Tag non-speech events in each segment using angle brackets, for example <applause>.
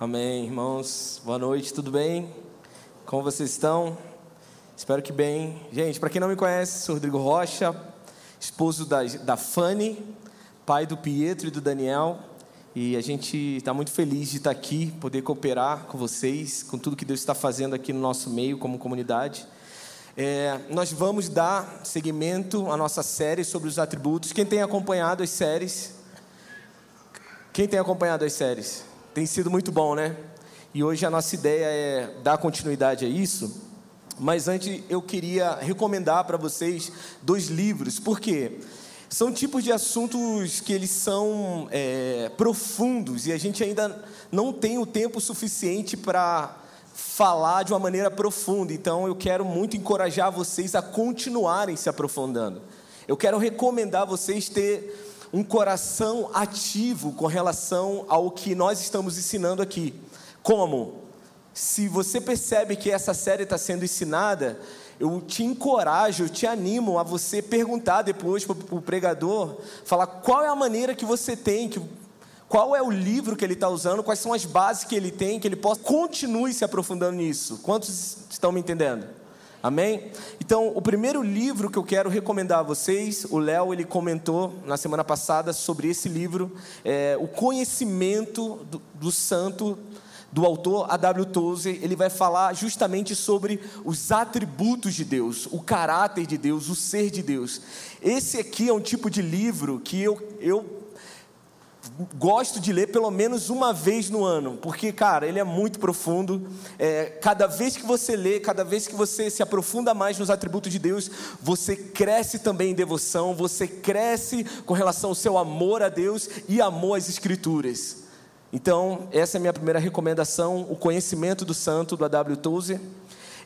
Amém, irmãos. Boa noite, tudo bem? Como vocês estão? Espero que bem. Gente, para quem não me conhece, sou Rodrigo Rocha, esposo da, da Fanny, pai do Pietro e do Daniel. E a gente está muito feliz de estar aqui, poder cooperar com vocês, com tudo que Deus está fazendo aqui no nosso meio, como comunidade. É, nós vamos dar seguimento à nossa série sobre os atributos. Quem tem acompanhado as séries? Quem tem acompanhado as séries? Tem sido muito bom, né? E hoje a nossa ideia é dar continuidade a isso. Mas antes eu queria recomendar para vocês dois livros. Por quê? São tipos de assuntos que eles são é, profundos e a gente ainda não tem o tempo suficiente para falar de uma maneira profunda. Então eu quero muito encorajar vocês a continuarem se aprofundando. Eu quero recomendar vocês ter um coração ativo com relação ao que nós estamos ensinando aqui. Como? Se você percebe que essa série está sendo ensinada, eu te encorajo, eu te animo a você perguntar depois para o pregador, falar qual é a maneira que você tem, que, qual é o livro que ele está usando, quais são as bases que ele tem, que ele possa continue se aprofundando nisso. Quantos estão me entendendo? Amém? Então, o primeiro livro que eu quero recomendar a vocês, o Léo ele comentou na semana passada sobre esse livro, é, o conhecimento do, do santo do autor A.W. Tozer, ele vai falar justamente sobre os atributos de Deus, o caráter de Deus, o ser de Deus. Esse aqui é um tipo de livro que eu, eu gosto de ler pelo menos uma vez no ano, porque, cara, ele é muito profundo. É, cada vez que você lê, cada vez que você se aprofunda mais nos atributos de Deus, você cresce também em devoção, você cresce com relação ao seu amor a Deus e amor às Escrituras. Então, essa é a minha primeira recomendação, o conhecimento do santo, do A.W. Tozer.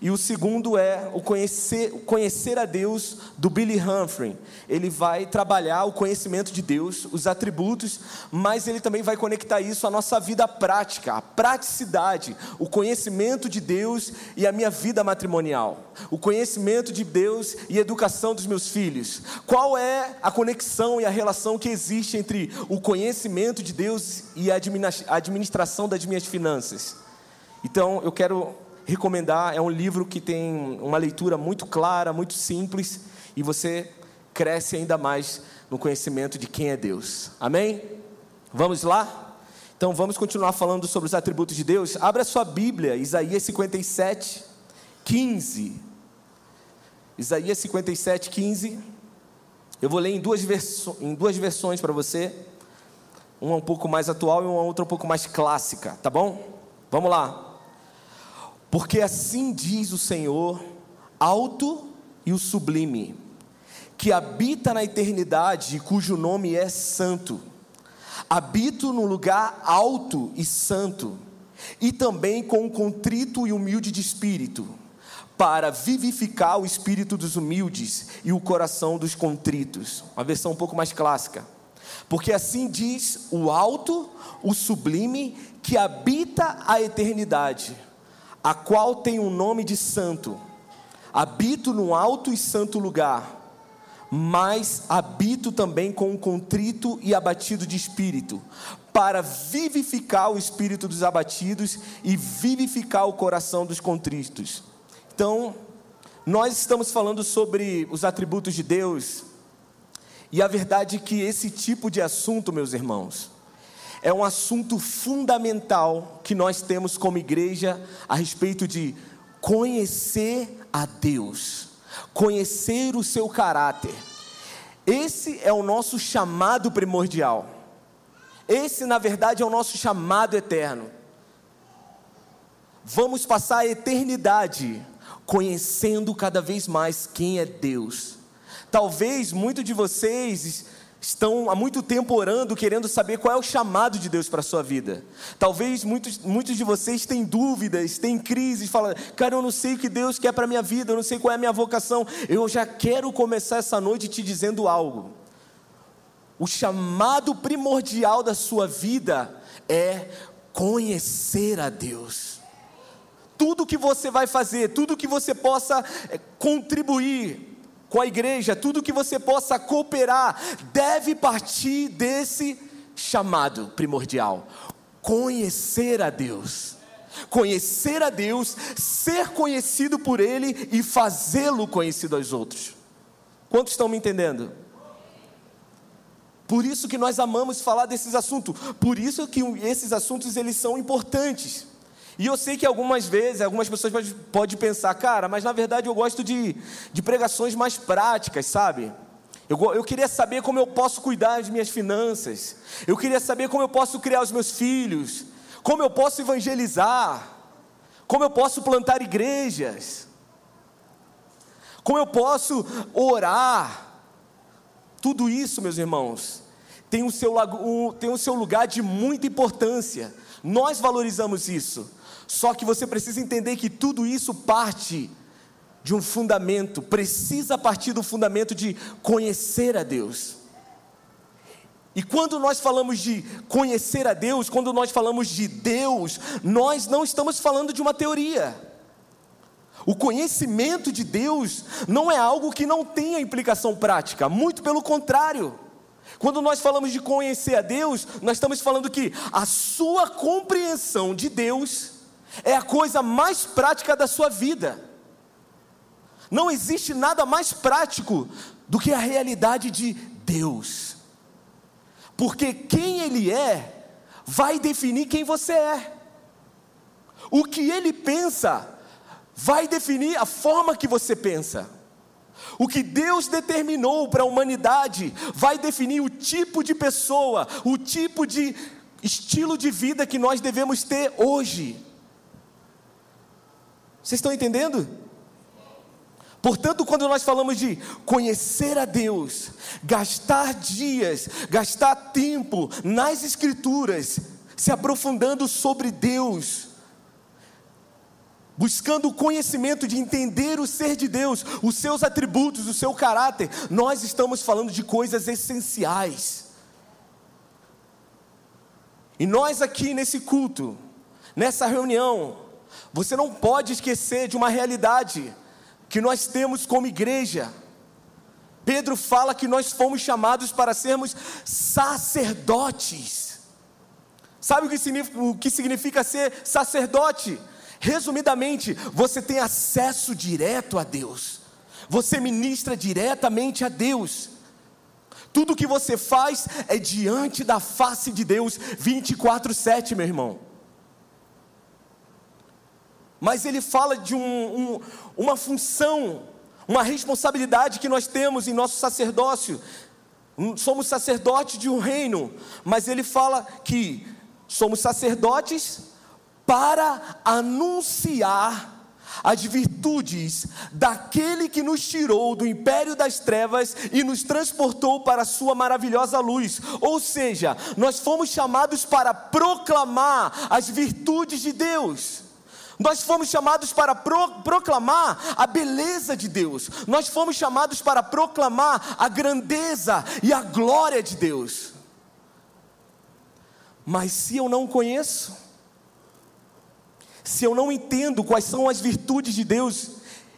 E o segundo é o conhecer, conhecer a Deus do Billy Humphrey. Ele vai trabalhar o conhecimento de Deus, os atributos, mas ele também vai conectar isso à nossa vida prática, a praticidade, o conhecimento de Deus e a minha vida matrimonial, o conhecimento de Deus e a educação dos meus filhos. Qual é a conexão e a relação que existe entre o conhecimento de Deus e a administração das minhas finanças? Então, eu quero recomendar. É um livro que tem uma leitura muito clara, muito simples, e você cresce ainda mais no conhecimento de quem é Deus. Amém? Vamos lá? Então vamos continuar falando sobre os atributos de Deus. Abra sua Bíblia, Isaías 57, 15. Isaías 57, 15. Eu vou ler em duas, em duas versões para você. Uma um pouco mais atual e uma outra um pouco mais clássica, tá bom? Vamos lá. Porque assim diz o Senhor, alto e o sublime, que habita na eternidade e cujo nome é santo. Habito no lugar alto e santo, e também com o contrito e humilde de espírito, para vivificar o espírito dos humildes e o coração dos contritos. Uma versão um pouco mais clássica. Porque assim diz o alto, o sublime, que habita a eternidade a qual tem o um nome de santo. Habito no alto e santo lugar, mas habito também com um contrito e abatido de espírito, para vivificar o espírito dos abatidos e vivificar o coração dos contritos. Então, nós estamos falando sobre os atributos de Deus, e a verdade é que esse tipo de assunto, meus irmãos, é um assunto fundamental que nós temos como igreja a respeito de conhecer a Deus, conhecer o seu caráter. Esse é o nosso chamado primordial. Esse, na verdade, é o nosso chamado eterno. Vamos passar a eternidade conhecendo cada vez mais quem é Deus. Talvez muitos de vocês estão há muito tempo orando, querendo saber qual é o chamado de Deus para a sua vida. Talvez muitos, muitos de vocês têm dúvidas, têm crises, falam, cara, eu não sei o que Deus quer para a minha vida, eu não sei qual é a minha vocação. Eu já quero começar essa noite te dizendo algo. O chamado primordial da sua vida é conhecer a Deus. Tudo que você vai fazer, tudo que você possa eh, contribuir, com a igreja, tudo que você possa cooperar, deve partir desse chamado primordial. conhecer a Deus. Conhecer a Deus, ser conhecido por Ele e fazê-lo conhecido aos outros. Quantos estão me entendendo? Por isso que nós amamos falar desses assuntos, por isso que esses assuntos eles são importantes. E eu sei que algumas vezes, algumas pessoas podem pode pensar, cara, mas na verdade eu gosto de, de pregações mais práticas, sabe? Eu, eu queria saber como eu posso cuidar das minhas finanças, eu queria saber como eu posso criar os meus filhos, como eu posso evangelizar, como eu posso plantar igrejas, como eu posso orar. Tudo isso, meus irmãos, tem o seu, tem o seu lugar de muita importância. Nós valorizamos isso. Só que você precisa entender que tudo isso parte de um fundamento, precisa partir do fundamento de conhecer a Deus. E quando nós falamos de conhecer a Deus, quando nós falamos de Deus, nós não estamos falando de uma teoria. O conhecimento de Deus não é algo que não tenha implicação prática, muito pelo contrário. Quando nós falamos de conhecer a Deus, nós estamos falando que a sua compreensão de Deus é a coisa mais prática da sua vida. Não existe nada mais prático do que a realidade de Deus, porque quem Ele é vai definir quem você é, o que Ele pensa vai definir a forma que você pensa. O que Deus determinou para a humanidade vai definir o tipo de pessoa, o tipo de estilo de vida que nós devemos ter hoje. Vocês estão entendendo? Portanto, quando nós falamos de conhecer a Deus, gastar dias, gastar tempo nas Escrituras, se aprofundando sobre Deus, buscando o conhecimento de entender o ser de Deus, os seus atributos, o seu caráter, nós estamos falando de coisas essenciais. E nós aqui nesse culto, nessa reunião, você não pode esquecer de uma realidade que nós temos como igreja. Pedro fala que nós fomos chamados para sermos sacerdotes. Sabe o que significa, o que significa ser sacerdote? Resumidamente, você tem acesso direto a Deus, você ministra diretamente a Deus. Tudo que você faz é diante da face de Deus 24/7, meu irmão mas ele fala de um, um, uma função, uma responsabilidade que nós temos em nosso sacerdócio. Somos sacerdotes de um reino, mas ele fala que somos sacerdotes para anunciar as virtudes daquele que nos tirou do império das trevas e nos transportou para a sua maravilhosa luz. Ou seja, nós fomos chamados para proclamar as virtudes de Deus. Nós fomos chamados para pro, proclamar a beleza de Deus, nós fomos chamados para proclamar a grandeza e a glória de Deus. Mas se eu não conheço, se eu não entendo quais são as virtudes de Deus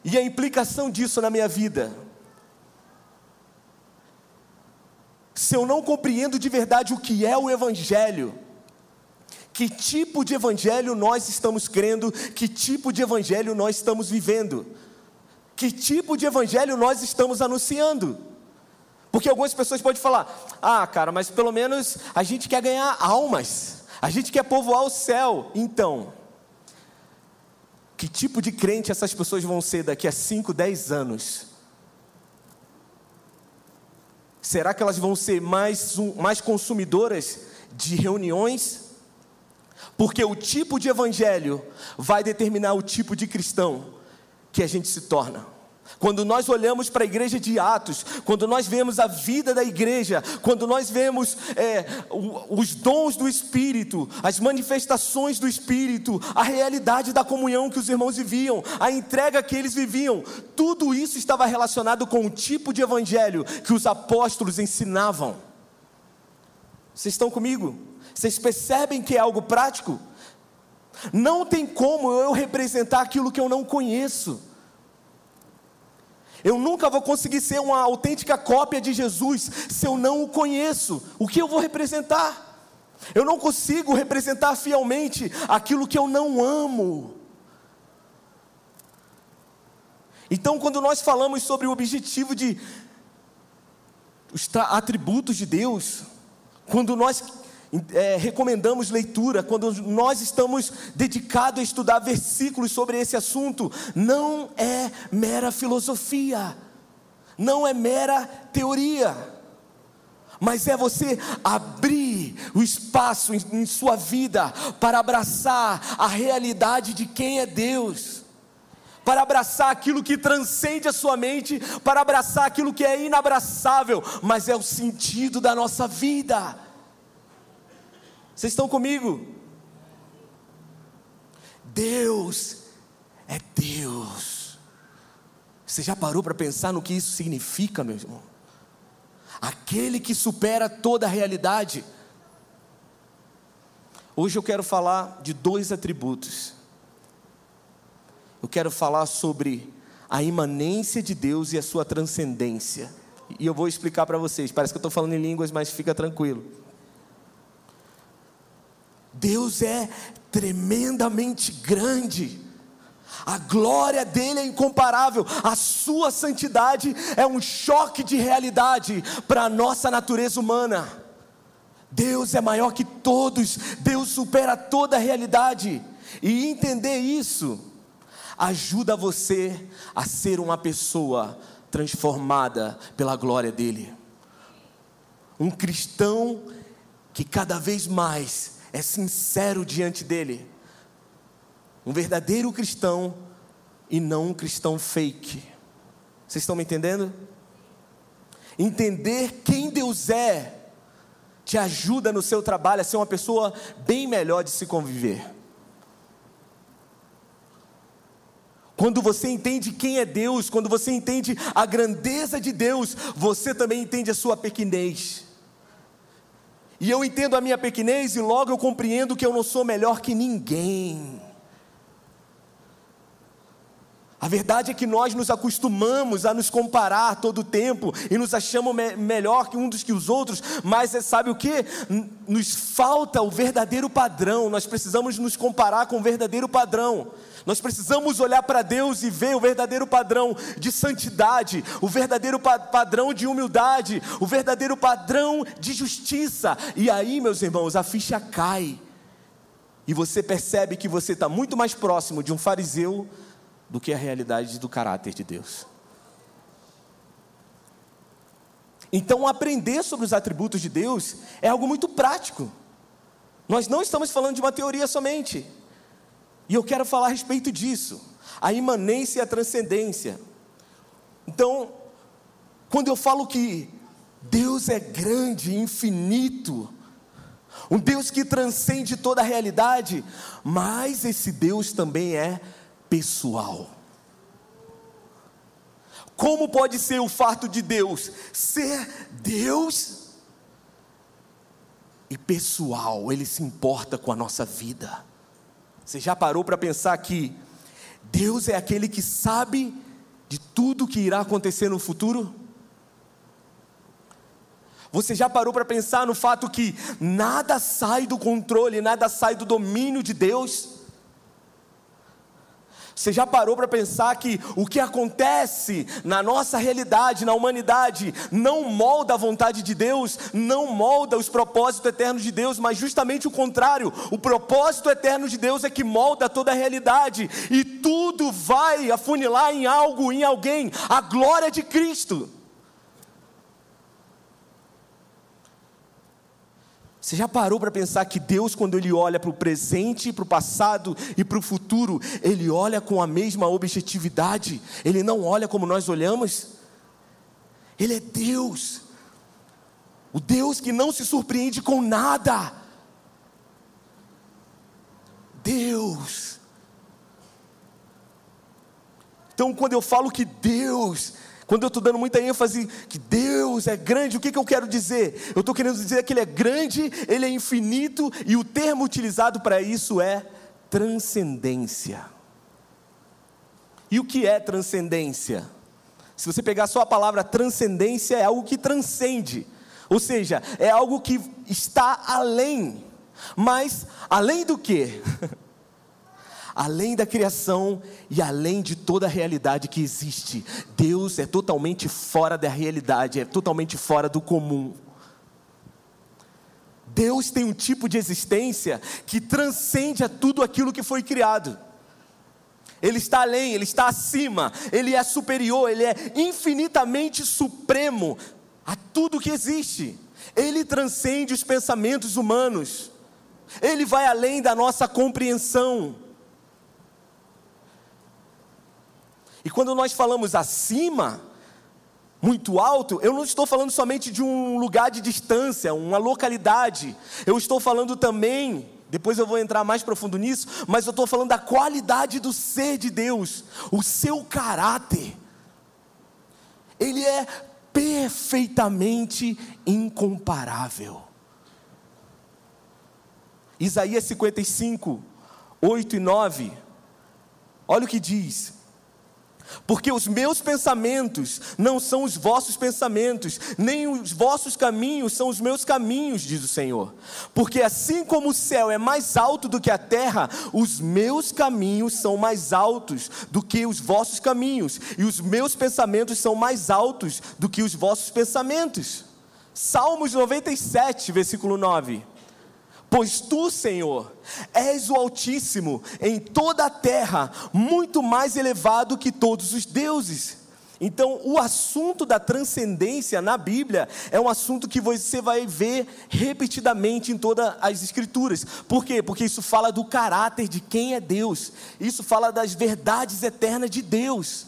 e a implicação disso na minha vida, se eu não compreendo de verdade o que é o Evangelho, que tipo de evangelho nós estamos crendo, que tipo de evangelho nós estamos vivendo, que tipo de evangelho nós estamos anunciando. Porque algumas pessoas podem falar: ah, cara, mas pelo menos a gente quer ganhar almas, a gente quer povoar o céu. Então, que tipo de crente essas pessoas vão ser daqui a 5, 10 anos? Será que elas vão ser mais, mais consumidoras de reuniões? Porque o tipo de evangelho vai determinar o tipo de cristão que a gente se torna. Quando nós olhamos para a igreja de Atos, quando nós vemos a vida da igreja, quando nós vemos é, os dons do Espírito, as manifestações do Espírito, a realidade da comunhão que os irmãos viviam, a entrega que eles viviam, tudo isso estava relacionado com o tipo de evangelho que os apóstolos ensinavam. Vocês estão comigo? Vocês percebem que é algo prático? Não tem como eu representar aquilo que eu não conheço. Eu nunca vou conseguir ser uma autêntica cópia de Jesus se eu não o conheço. O que eu vou representar? Eu não consigo representar fielmente aquilo que eu não amo. Então, quando nós falamos sobre o objetivo de os atributos de Deus, quando nós é, recomendamos leitura, quando nós estamos dedicados a estudar versículos sobre esse assunto, não é mera filosofia, não é mera teoria, mas é você abrir o espaço em, em sua vida para abraçar a realidade de quem é Deus. Para abraçar aquilo que transcende a sua mente, para abraçar aquilo que é inabraçável, mas é o sentido da nossa vida. Vocês estão comigo? Deus é Deus. Você já parou para pensar no que isso significa, meu irmão? Aquele que supera toda a realidade. Hoje eu quero falar de dois atributos. Eu quero falar sobre a imanência de Deus e a sua transcendência. E eu vou explicar para vocês. Parece que eu estou falando em línguas, mas fica tranquilo. Deus é tremendamente grande. A glória dele é incomparável, a sua santidade é um choque de realidade para a nossa natureza humana. Deus é maior que todos, Deus supera toda a realidade, e entender isso ajuda você a ser uma pessoa transformada pela glória dele. Um cristão que cada vez mais é sincero diante dele. Um verdadeiro cristão e não um cristão fake. Vocês estão me entendendo? Entender quem Deus é te ajuda no seu trabalho a ser uma pessoa bem melhor de se conviver. Quando você entende quem é Deus, quando você entende a grandeza de Deus, você também entende a sua pequenez. E eu entendo a minha pequenez e logo eu compreendo que eu não sou melhor que ninguém. A verdade é que nós nos acostumamos a nos comparar todo o tempo e nos achamos me melhor que um dos que os outros, mas é, sabe o que? Nos falta o verdadeiro padrão, nós precisamos nos comparar com o verdadeiro padrão. Nós precisamos olhar para Deus e ver o verdadeiro padrão de santidade, o verdadeiro pa padrão de humildade, o verdadeiro padrão de justiça. E aí, meus irmãos, a ficha cai. E você percebe que você está muito mais próximo de um fariseu do que a realidade do caráter de Deus. Então, aprender sobre os atributos de Deus é algo muito prático. Nós não estamos falando de uma teoria somente. E eu quero falar a respeito disso, a imanência e a transcendência. Então, quando eu falo que Deus é grande, infinito, um Deus que transcende toda a realidade, mas esse Deus também é pessoal. Como pode ser o fato de Deus ser Deus e pessoal? Ele se importa com a nossa vida. Você já parou para pensar que Deus é aquele que sabe de tudo que irá acontecer no futuro? Você já parou para pensar no fato que nada sai do controle, nada sai do domínio de Deus? Você já parou para pensar que o que acontece na nossa realidade, na humanidade, não molda a vontade de Deus, não molda os propósitos eternos de Deus, mas justamente o contrário, o propósito eterno de Deus é que molda toda a realidade e tudo vai afunilar em algo, em alguém, a glória de Cristo. Você já parou para pensar que Deus, quando Ele olha para o presente, para o passado e para o futuro, Ele olha com a mesma objetividade? Ele não olha como nós olhamos? Ele é Deus, o Deus que não se surpreende com nada. Deus. Então, quando eu falo que Deus quando eu estou dando muita ênfase que Deus é grande, o que, que eu quero dizer? Eu estou querendo dizer que Ele é grande, Ele é infinito, e o termo utilizado para isso é transcendência. E o que é transcendência? Se você pegar só a palavra transcendência, é algo que transcende, ou seja, é algo que está além. Mas, além do que? <laughs> além da criação e além de toda a realidade que existe, Deus é totalmente fora da realidade, é totalmente fora do comum. Deus tem um tipo de existência que transcende a tudo aquilo que foi criado. Ele está além, ele está acima, ele é superior, ele é infinitamente supremo a tudo que existe. Ele transcende os pensamentos humanos. Ele vai além da nossa compreensão. E quando nós falamos acima, muito alto, eu não estou falando somente de um lugar de distância, uma localidade. Eu estou falando também, depois eu vou entrar mais profundo nisso, mas eu estou falando da qualidade do ser de Deus, o seu caráter. Ele é perfeitamente incomparável. Isaías 55, 8 e 9, olha o que diz: porque os meus pensamentos não são os vossos pensamentos, nem os vossos caminhos são os meus caminhos, diz o Senhor. Porque assim como o céu é mais alto do que a terra, os meus caminhos são mais altos do que os vossos caminhos, e os meus pensamentos são mais altos do que os vossos pensamentos. Salmos 97, versículo 9. Pois tu, Senhor, és o Altíssimo em toda a terra, muito mais elevado que todos os deuses. Então, o assunto da transcendência na Bíblia é um assunto que você vai ver repetidamente em todas as Escrituras. Por quê? Porque isso fala do caráter de quem é Deus, isso fala das verdades eternas de Deus.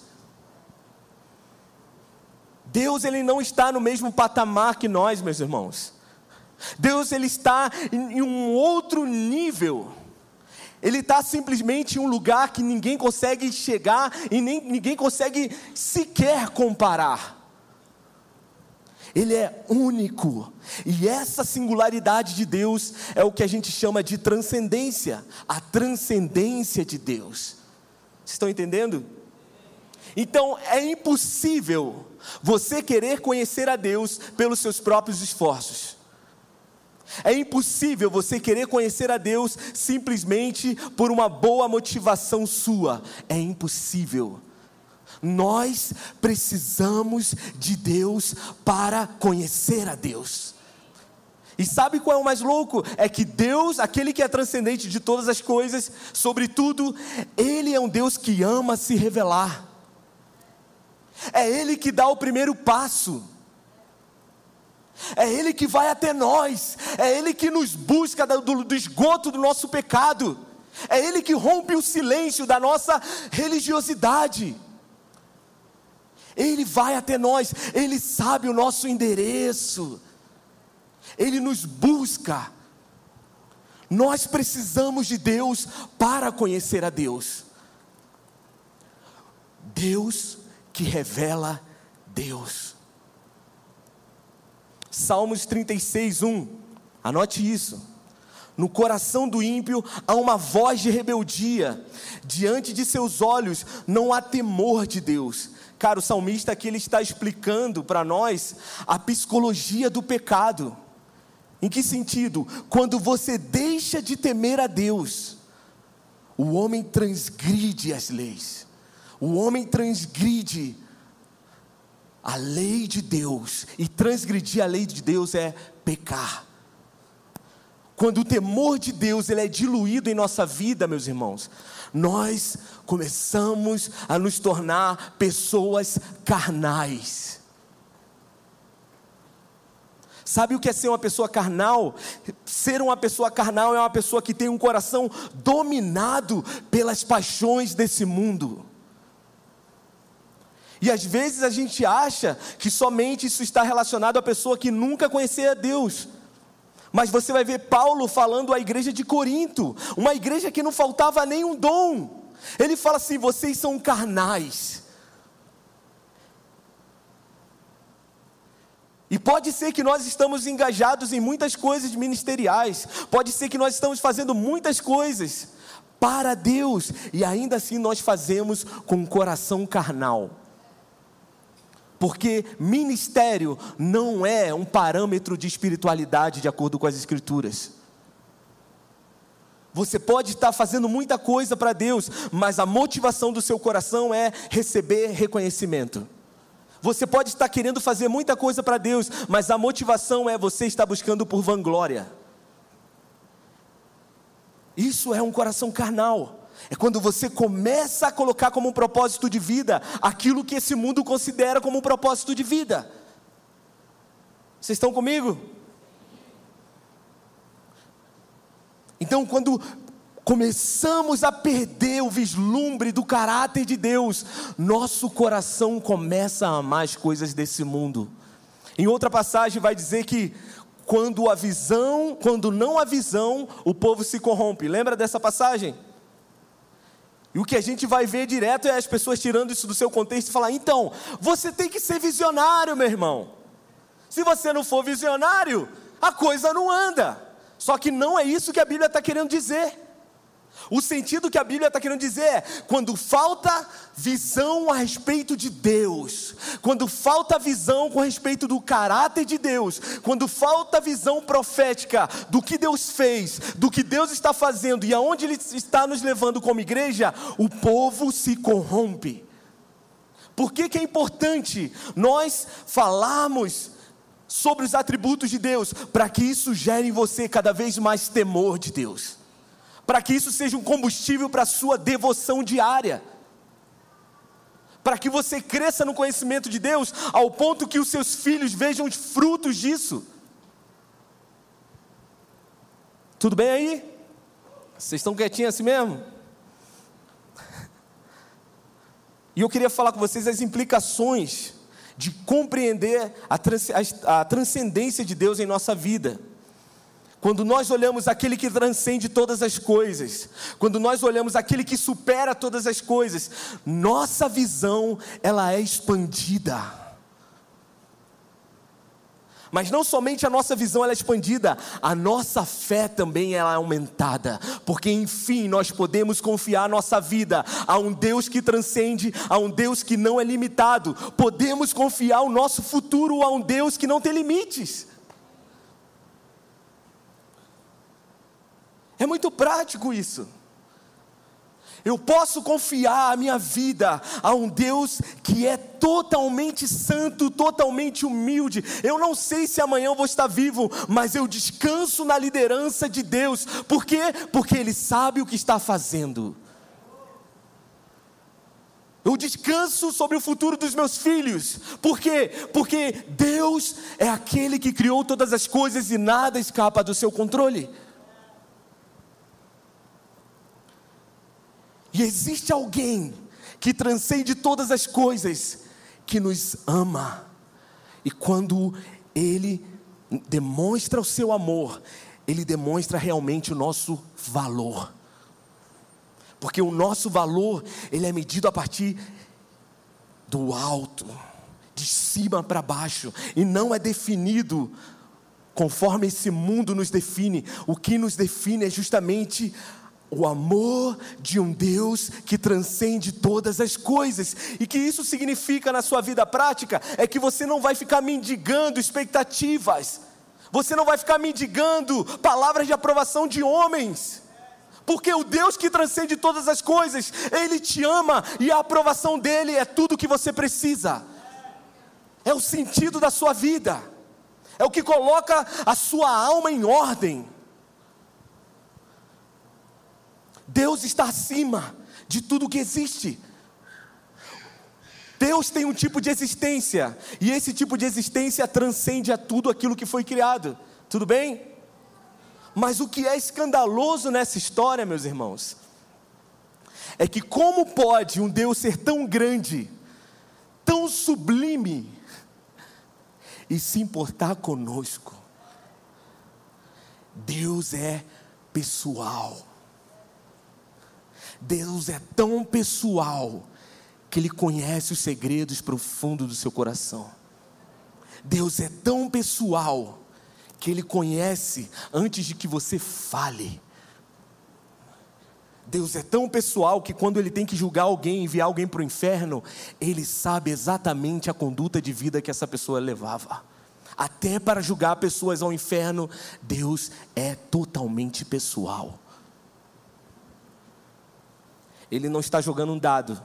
Deus ele não está no mesmo patamar que nós, meus irmãos. Deus ele está em um outro nível. Ele está simplesmente em um lugar que ninguém consegue chegar e nem ninguém consegue sequer comparar. Ele é único. E essa singularidade de Deus é o que a gente chama de transcendência, a transcendência de Deus. Vocês estão entendendo? Então é impossível você querer conhecer a Deus pelos seus próprios esforços. É impossível você querer conhecer a Deus simplesmente por uma boa motivação sua. É impossível. Nós precisamos de Deus para conhecer a Deus. E sabe qual é o mais louco? É que Deus, aquele que é transcendente de todas as coisas, sobretudo, Ele é um Deus que ama se revelar. É Ele que dá o primeiro passo. É Ele que vai até nós, é Ele que nos busca do, do esgoto do nosso pecado, é Ele que rompe o silêncio da nossa religiosidade. Ele vai até nós, Ele sabe o nosso endereço, Ele nos busca. Nós precisamos de Deus para conhecer a Deus. Deus que revela Deus. Salmos 36, 1. Anote isso. No coração do ímpio há uma voz de rebeldia, diante de seus olhos não há temor de Deus. Cara, o salmista aqui ele está explicando para nós a psicologia do pecado. Em que sentido? Quando você deixa de temer a Deus, o homem transgride as leis, o homem transgride a lei de Deus, e transgredir a lei de Deus é pecar. Quando o temor de Deus ele é diluído em nossa vida, meus irmãos, nós começamos a nos tornar pessoas carnais. Sabe o que é ser uma pessoa carnal? Ser uma pessoa carnal é uma pessoa que tem um coração dominado pelas paixões desse mundo. E às vezes a gente acha que somente isso está relacionado à pessoa que nunca conhecia Deus. Mas você vai ver Paulo falando à igreja de Corinto, uma igreja que não faltava nenhum dom. Ele fala assim: vocês são carnais. E pode ser que nós estamos engajados em muitas coisas ministeriais, pode ser que nós estamos fazendo muitas coisas para Deus, e ainda assim nós fazemos com um coração carnal. Porque ministério não é um parâmetro de espiritualidade de acordo com as Escrituras. Você pode estar fazendo muita coisa para Deus, mas a motivação do seu coração é receber reconhecimento. Você pode estar querendo fazer muita coisa para Deus, mas a motivação é você estar buscando por vanglória. Isso é um coração carnal. É quando você começa a colocar como um propósito de vida aquilo que esse mundo considera como um propósito de vida. Vocês estão comigo? Então, quando começamos a perder o vislumbre do caráter de Deus, nosso coração começa a amar as coisas desse mundo. Em outra passagem vai dizer que quando a visão, quando não há visão, o povo se corrompe. Lembra dessa passagem? E o que a gente vai ver direto é as pessoas tirando isso do seu contexto e falar: então, você tem que ser visionário, meu irmão. Se você não for visionário, a coisa não anda. Só que não é isso que a Bíblia está querendo dizer. O sentido que a Bíblia está querendo dizer é: quando falta visão a respeito de Deus, quando falta visão com respeito do caráter de Deus, quando falta visão profética do que Deus fez, do que Deus está fazendo e aonde Ele está nos levando como igreja, o povo se corrompe. Por que, que é importante nós falarmos sobre os atributos de Deus? Para que isso gere em você cada vez mais temor de Deus para que isso seja um combustível para a sua devoção diária. Para que você cresça no conhecimento de Deus, ao ponto que os seus filhos vejam os frutos disso. Tudo bem aí? Vocês estão quietinhos assim mesmo? E eu queria falar com vocês as implicações de compreender a, trans, a, a transcendência de Deus em nossa vida. Quando nós olhamos aquele que transcende todas as coisas, quando nós olhamos aquele que supera todas as coisas, nossa visão ela é expandida. Mas não somente a nossa visão é expandida, a nossa fé também é aumentada, porque enfim nós podemos confiar nossa vida a um Deus que transcende, a um Deus que não é limitado, podemos confiar o nosso futuro a um Deus que não tem limites. É muito prático isso. Eu posso confiar a minha vida a um Deus que é totalmente santo, totalmente humilde. Eu não sei se amanhã eu vou estar vivo, mas eu descanso na liderança de Deus. Por quê? Porque Ele sabe o que está fazendo. Eu descanso sobre o futuro dos meus filhos. Por quê? Porque Deus é aquele que criou todas as coisas e nada escapa do seu controle. E existe alguém que transcende todas as coisas, que nos ama. E quando ele demonstra o seu amor, ele demonstra realmente o nosso valor. Porque o nosso valor, ele é medido a partir do alto, de cima para baixo, e não é definido conforme esse mundo nos define. O que nos define é justamente o amor de um Deus que transcende todas as coisas. E que isso significa na sua vida prática é que você não vai ficar mendigando expectativas. Você não vai ficar mendigando palavras de aprovação de homens. Porque o Deus que transcende todas as coisas, ele te ama e a aprovação dele é tudo que você precisa. É o sentido da sua vida. É o que coloca a sua alma em ordem. Deus está acima de tudo que existe. Deus tem um tipo de existência, e esse tipo de existência transcende a tudo aquilo que foi criado. Tudo bem? Mas o que é escandaloso nessa história, meus irmãos, é que como pode um Deus ser tão grande, tão sublime, e se importar conosco? Deus é pessoal. Deus é tão pessoal que Ele conhece os segredos profundos do seu coração. Deus é tão pessoal que Ele conhece antes de que você fale. Deus é tão pessoal que quando Ele tem que julgar alguém, enviar alguém para o inferno, Ele sabe exatamente a conduta de vida que essa pessoa levava. Até para julgar pessoas ao inferno, Deus é totalmente pessoal. Ele não está jogando um dado.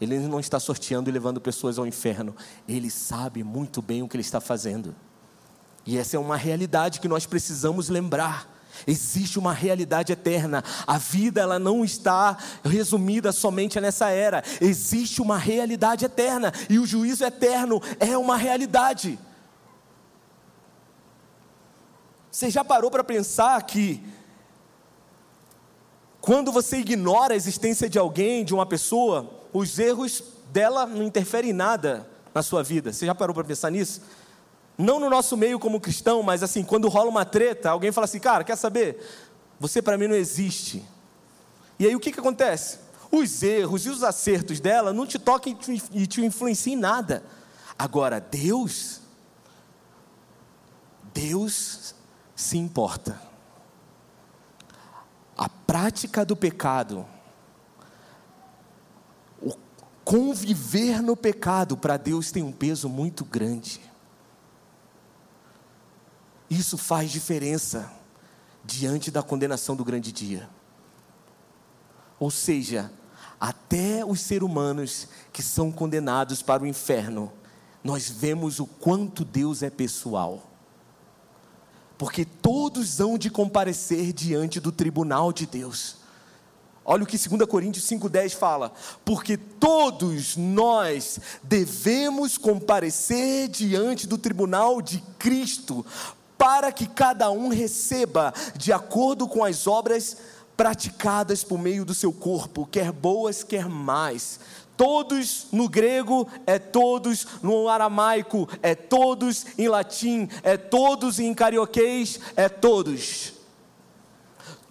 Ele não está sorteando e levando pessoas ao inferno. Ele sabe muito bem o que ele está fazendo. E essa é uma realidade que nós precisamos lembrar. Existe uma realidade eterna. A vida ela não está resumida somente nessa era. Existe uma realidade eterna e o juízo eterno é uma realidade. Você já parou para pensar que quando você ignora a existência de alguém, de uma pessoa, os erros dela não interferem em nada na sua vida? Você já parou para pensar nisso? Não no nosso meio como cristão, mas assim, quando rola uma treta, alguém fala assim, cara, quer saber? Você para mim não existe. E aí o que, que acontece? Os erros e os acertos dela não te tocam e te influenciam em nada. Agora, Deus, Deus se importa prática do pecado, o conviver no pecado, para Deus tem um peso muito grande. Isso faz diferença diante da condenação do grande dia. Ou seja, até os seres humanos que são condenados para o inferno, nós vemos o quanto Deus é pessoal porque todos hão de comparecer diante do tribunal de Deus. Olha o que 2 Coríntios 5,10 fala: porque todos nós devemos comparecer diante do tribunal de Cristo, para que cada um receba de acordo com as obras praticadas por meio do seu corpo, quer boas, quer mais. Todos no grego é todos, no aramaico é todos, em latim é todos, em carioquês é todos.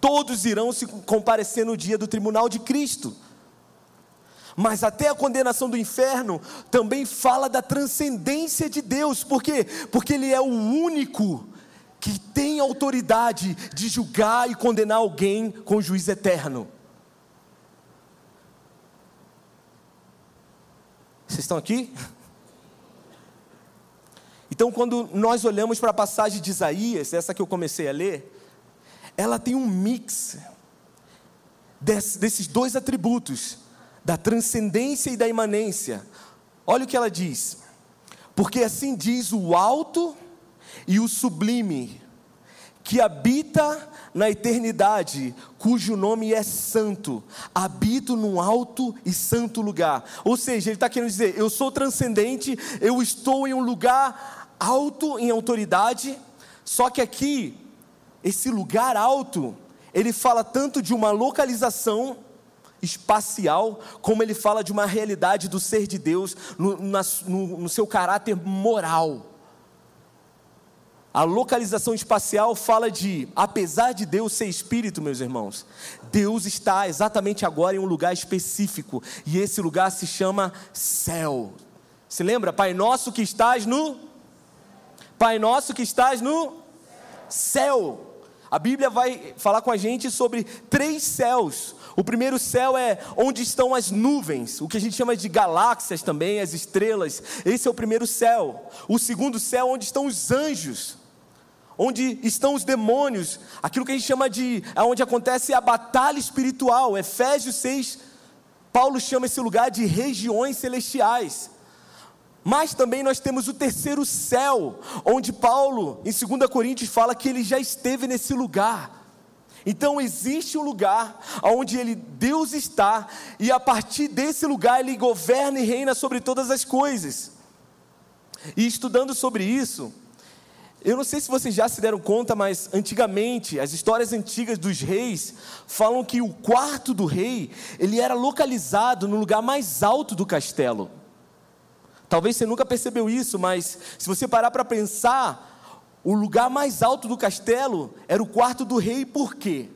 Todos irão se comparecer no dia do tribunal de Cristo. Mas até a condenação do inferno também fala da transcendência de Deus, por quê? Porque Ele é o único que tem autoridade de julgar e condenar alguém com juízo eterno. Vocês estão aqui? Então, quando nós olhamos para a passagem de Isaías, essa que eu comecei a ler, ela tem um mix desses dois atributos, da transcendência e da imanência. Olha o que ela diz: porque assim diz o alto e o sublime, que habita na eternidade, cujo nome é santo, habito num alto e santo lugar. Ou seja, ele está querendo dizer: eu sou transcendente, eu estou em um lugar alto em autoridade, só que aqui, esse lugar alto, ele fala tanto de uma localização espacial, como ele fala de uma realidade do ser de Deus no, no, no seu caráter moral. A localização espacial fala de, apesar de Deus ser espírito, meus irmãos, Deus está exatamente agora em um lugar específico, e esse lugar se chama céu. Se lembra? Pai nosso que estás no Pai nosso que estás no céu. A Bíblia vai falar com a gente sobre três céus. O primeiro céu é onde estão as nuvens, o que a gente chama de galáxias também, as estrelas. Esse é o primeiro céu. O segundo céu, onde estão os anjos onde estão os demônios, aquilo que a gente chama de, onde acontece a batalha espiritual. Efésios 6, Paulo chama esse lugar de regiões celestiais. Mas também nós temos o terceiro céu, onde Paulo, em 2 Coríntios, fala que ele já esteve nesse lugar. Então existe um lugar onde ele, Deus está, e a partir desse lugar ele governa e reina sobre todas as coisas. E estudando sobre isso, eu não sei se vocês já se deram conta, mas antigamente, as histórias antigas dos reis falam que o quarto do rei, ele era localizado no lugar mais alto do castelo. Talvez você nunca percebeu isso, mas se você parar para pensar, o lugar mais alto do castelo era o quarto do rei, por quê?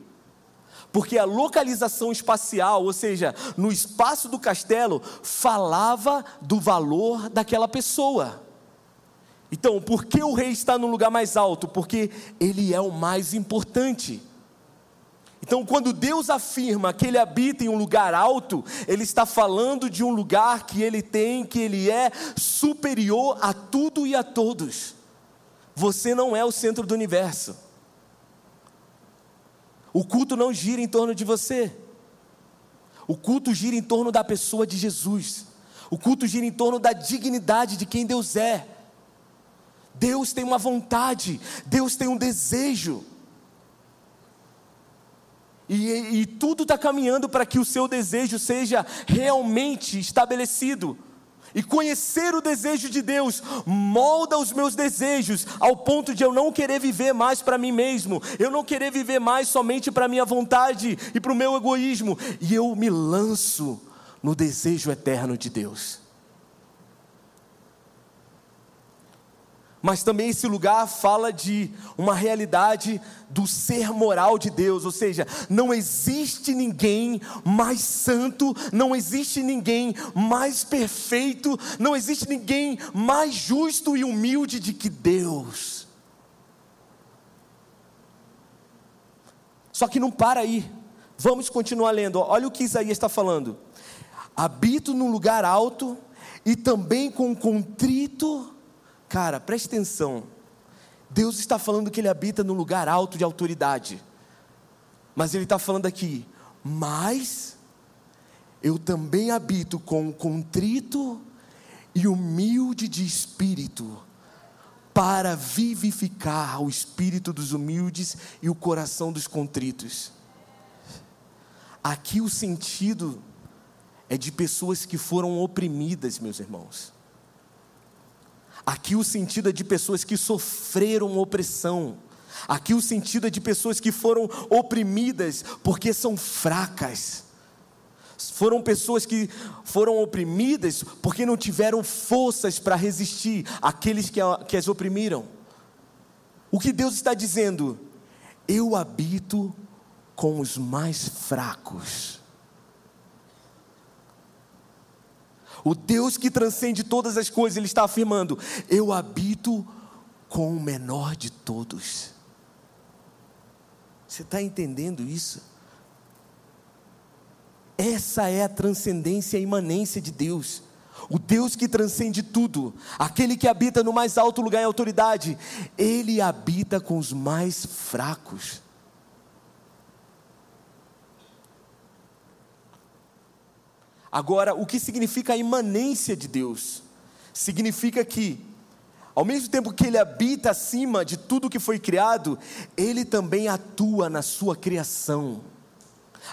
Porque a localização espacial, ou seja, no espaço do castelo, falava do valor daquela pessoa. Então, por que o rei está no lugar mais alto? Porque ele é o mais importante. Então, quando Deus afirma que Ele habita em um lugar alto, Ele está falando de um lugar que Ele tem, que Ele é superior a tudo e a todos. Você não é o centro do universo. O culto não gira em torno de você. O culto gira em torno da pessoa de Jesus. O culto gira em torno da dignidade de quem Deus é. Deus tem uma vontade, Deus tem um desejo. E, e tudo está caminhando para que o seu desejo seja realmente estabelecido. E conhecer o desejo de Deus molda os meus desejos ao ponto de eu não querer viver mais para mim mesmo, eu não querer viver mais somente para minha vontade e para o meu egoísmo, e eu me lanço no desejo eterno de Deus. Mas também esse lugar fala de uma realidade do ser moral de Deus, ou seja, não existe ninguém mais santo, não existe ninguém mais perfeito, não existe ninguém mais justo e humilde de que Deus. Só que não para aí, vamos continuar lendo, olha o que Isaías está falando: habito num lugar alto e também com contrito Cara, preste atenção. Deus está falando que Ele habita no lugar alto de autoridade. Mas Ele está falando aqui, mas eu também habito com contrito e humilde de espírito, para vivificar o espírito dos humildes e o coração dos contritos. Aqui o sentido é de pessoas que foram oprimidas, meus irmãos. Aqui o sentido é de pessoas que sofreram opressão. Aqui o sentido é de pessoas que foram oprimidas porque são fracas. Foram pessoas que foram oprimidas porque não tiveram forças para resistir àqueles que, que as oprimiram. O que Deus está dizendo? Eu habito com os mais fracos. O Deus que transcende todas as coisas, Ele está afirmando: Eu habito com o menor de todos. Você está entendendo isso? Essa é a transcendência e a imanência de Deus. O Deus que transcende tudo, aquele que habita no mais alto lugar em autoridade, ele habita com os mais fracos. Agora, o que significa a imanência de Deus? Significa que, ao mesmo tempo que Ele habita acima de tudo que foi criado, Ele também atua na sua criação.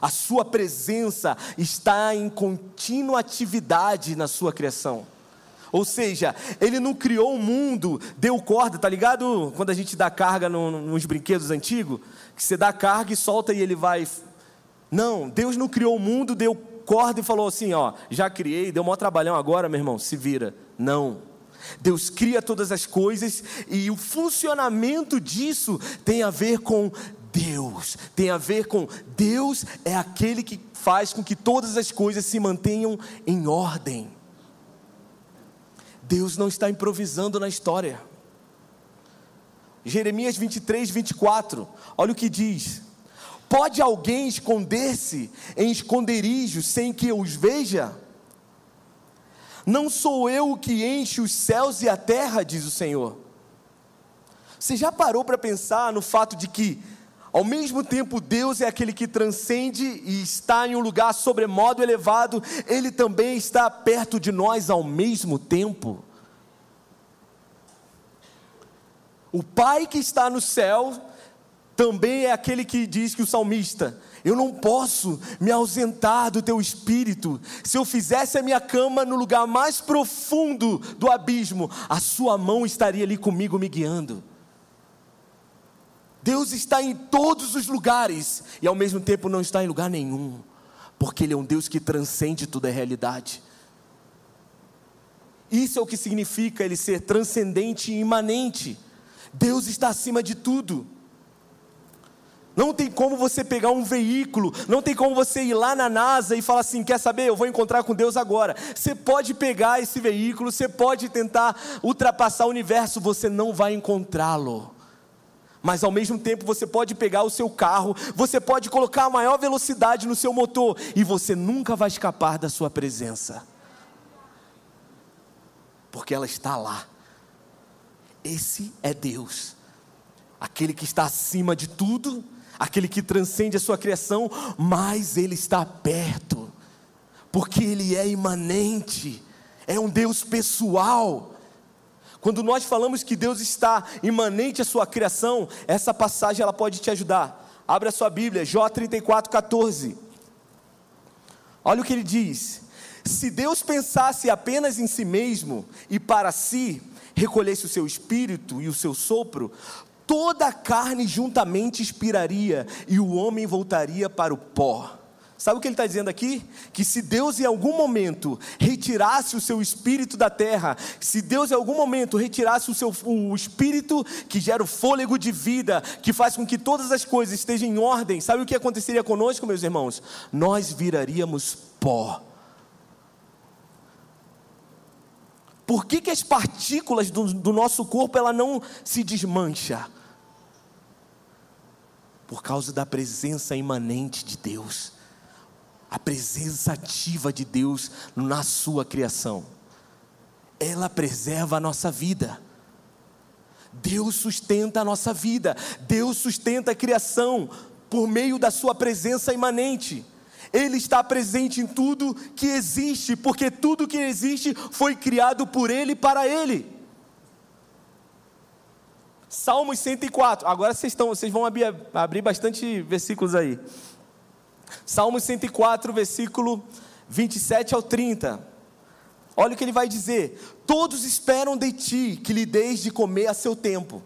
A Sua presença está em contínua atividade na sua criação. Ou seja, ele não criou o mundo, deu corda, tá ligado? Quando a gente dá carga no, nos brinquedos antigos, que você dá carga e solta e ele vai. Não, Deus não criou o mundo, deu corda e falou assim: Ó, já criei, deu maior trabalhão agora, meu irmão, se vira. Não. Deus cria todas as coisas e o funcionamento disso tem a ver com Deus, tem a ver com Deus é aquele que faz com que todas as coisas se mantenham em ordem. Deus não está improvisando na história. Jeremias 23, 24, olha o que diz: Pode alguém esconder-se em esconderijos sem que eu os veja? Não sou eu que enche os céus e a terra, diz o Senhor. Você já parou para pensar no fato de que, ao mesmo tempo, Deus é aquele que transcende e está em um lugar sobremodo elevado, Ele também está perto de nós ao mesmo tempo? O Pai que está no céu também é aquele que diz que o salmista: Eu não posso me ausentar do teu espírito. Se eu fizesse a minha cama no lugar mais profundo do abismo, a sua mão estaria ali comigo me guiando. Deus está em todos os lugares e ao mesmo tempo não está em lugar nenhum, porque Ele é um Deus que transcende toda a realidade. Isso é o que significa Ele ser transcendente e imanente. Deus está acima de tudo. Não tem como você pegar um veículo, não tem como você ir lá na NASA e falar assim: quer saber, eu vou encontrar com Deus agora. Você pode pegar esse veículo, você pode tentar ultrapassar o universo, você não vai encontrá-lo. Mas ao mesmo tempo você pode pegar o seu carro, você pode colocar a maior velocidade no seu motor e você nunca vai escapar da sua presença. Porque ela está lá. Esse é Deus, aquele que está acima de tudo aquele que transcende a sua criação, mas Ele está perto. porque Ele é imanente, é um Deus pessoal. Quando nós falamos que Deus está imanente à sua criação, essa passagem ela pode te ajudar. Abre a sua Bíblia, Jó 34, 14. Olha o que ele diz: Se Deus pensasse apenas em si mesmo e para si recolhesse o seu espírito e o seu sopro, toda a carne juntamente expiraria e o homem voltaria para o pó. Sabe o que ele está dizendo aqui? Que se Deus em algum momento retirasse o seu espírito da terra, se Deus em algum momento retirasse o seu o espírito que gera o fôlego de vida, que faz com que todas as coisas estejam em ordem, sabe o que aconteceria conosco, meus irmãos? Nós viraríamos pó. Por que, que as partículas do, do nosso corpo ela não se desmancha? Por causa da presença imanente de Deus a presença ativa de Deus na sua criação. Ela preserva a nossa vida. Deus sustenta a nossa vida. Deus sustenta a criação por meio da sua presença imanente. Ele está presente em tudo que existe, porque tudo que existe foi criado por Ele e para Ele. Salmos 104. Agora vocês, estão, vocês vão abrir, abrir bastante versículos aí. Salmo 104, versículo 27 ao 30. Olha o que ele vai dizer: Todos esperam de ti que lhe deis de comer a seu tempo.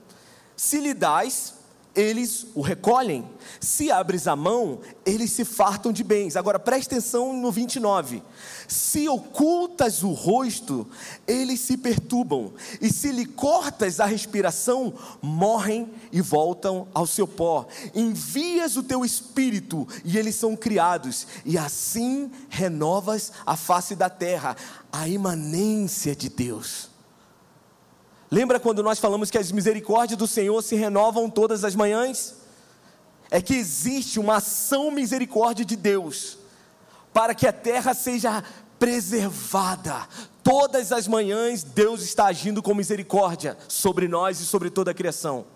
Se lhe dás, eles o recolhem. Se abres a mão, eles se fartam de bens. Agora preste atenção no 29. Se ocultas o rosto, eles se perturbam. E se lhe cortas a respiração, morrem e voltam ao seu pó. Envias o teu espírito e eles são criados. E assim renovas a face da terra. A imanência de Deus. Lembra quando nós falamos que as misericórdias do Senhor se renovam todas as manhãs? É que existe uma ação misericórdia de Deus para que a terra seja preservada. Todas as manhãs Deus está agindo com misericórdia sobre nós e sobre toda a criação.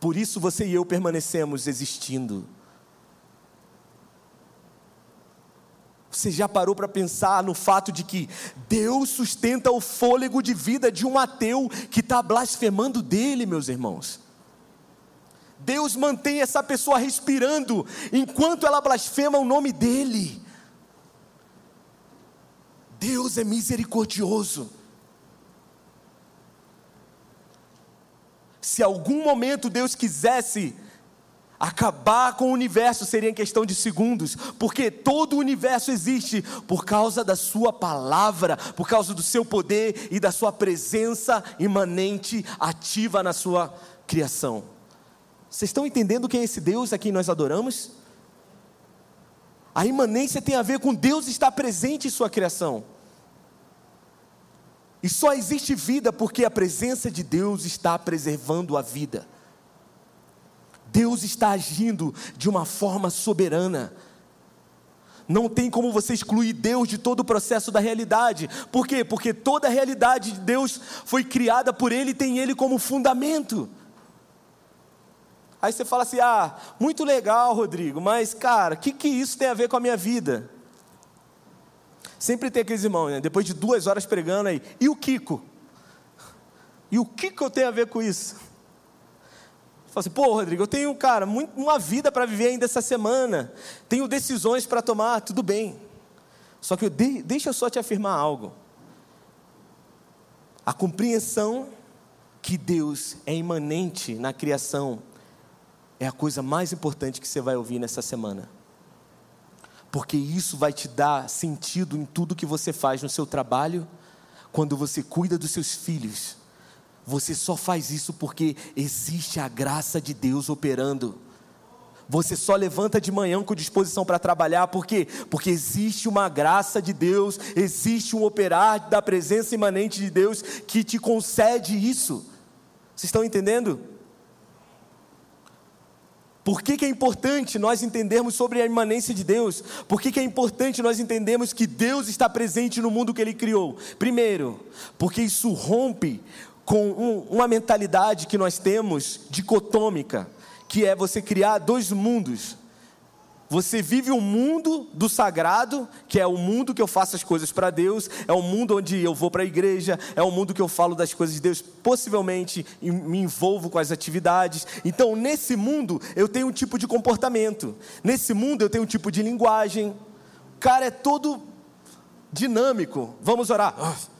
Por isso você e eu permanecemos existindo. Você já parou para pensar no fato de que Deus sustenta o fôlego de vida de um ateu que está blasfemando dele, meus irmãos? Deus mantém essa pessoa respirando enquanto ela blasfema o nome dele. Deus é misericordioso. Se algum momento Deus quisesse Acabar com o universo seria em questão de segundos, porque todo o universo existe por causa da Sua palavra, por causa do seu poder e da Sua presença imanente, ativa na Sua criação. Vocês estão entendendo quem é esse Deus a quem nós adoramos? A imanência tem a ver com Deus estar presente em Sua criação. E só existe vida porque a presença de Deus está preservando a vida. Deus está agindo de uma forma soberana. Não tem como você excluir Deus de todo o processo da realidade. Por quê? Porque toda a realidade de Deus foi criada por Ele e tem Ele como fundamento. Aí você fala assim: ah, muito legal, Rodrigo, mas cara, o que, que isso tem a ver com a minha vida? Sempre tem aqueles irmãos, né? depois de duas horas pregando aí, e o Kiko? E o que que eu tenho a ver com isso? Fala assim, pô, Rodrigo, eu tenho, cara, muito, uma vida para viver ainda essa semana. Tenho decisões para tomar, tudo bem. Só que eu de, deixa eu só te afirmar algo. A compreensão que Deus é imanente na criação é a coisa mais importante que você vai ouvir nessa semana. Porque isso vai te dar sentido em tudo que você faz no seu trabalho, quando você cuida dos seus filhos você só faz isso porque existe a graça de Deus operando. Você só levanta de manhã com disposição para trabalhar, por quê? Porque existe uma graça de Deus, existe um operar da presença imanente de Deus que te concede isso. Vocês estão entendendo? Por que, que, é importante nós entendermos sobre a imanência de Deus? Por que, que é importante nós entendermos que Deus está presente no mundo que Ele criou? Primeiro, porque isso rompe com um, uma mentalidade que nós temos dicotômica, que é você criar dois mundos. Você vive um mundo do sagrado, que é o mundo que eu faço as coisas para Deus, é o mundo onde eu vou para a igreja, é o mundo que eu falo das coisas de Deus, possivelmente me envolvo com as atividades. Então, nesse mundo, eu tenho um tipo de comportamento. Nesse mundo, eu tenho um tipo de linguagem. O cara é todo dinâmico. Vamos orar. Ah.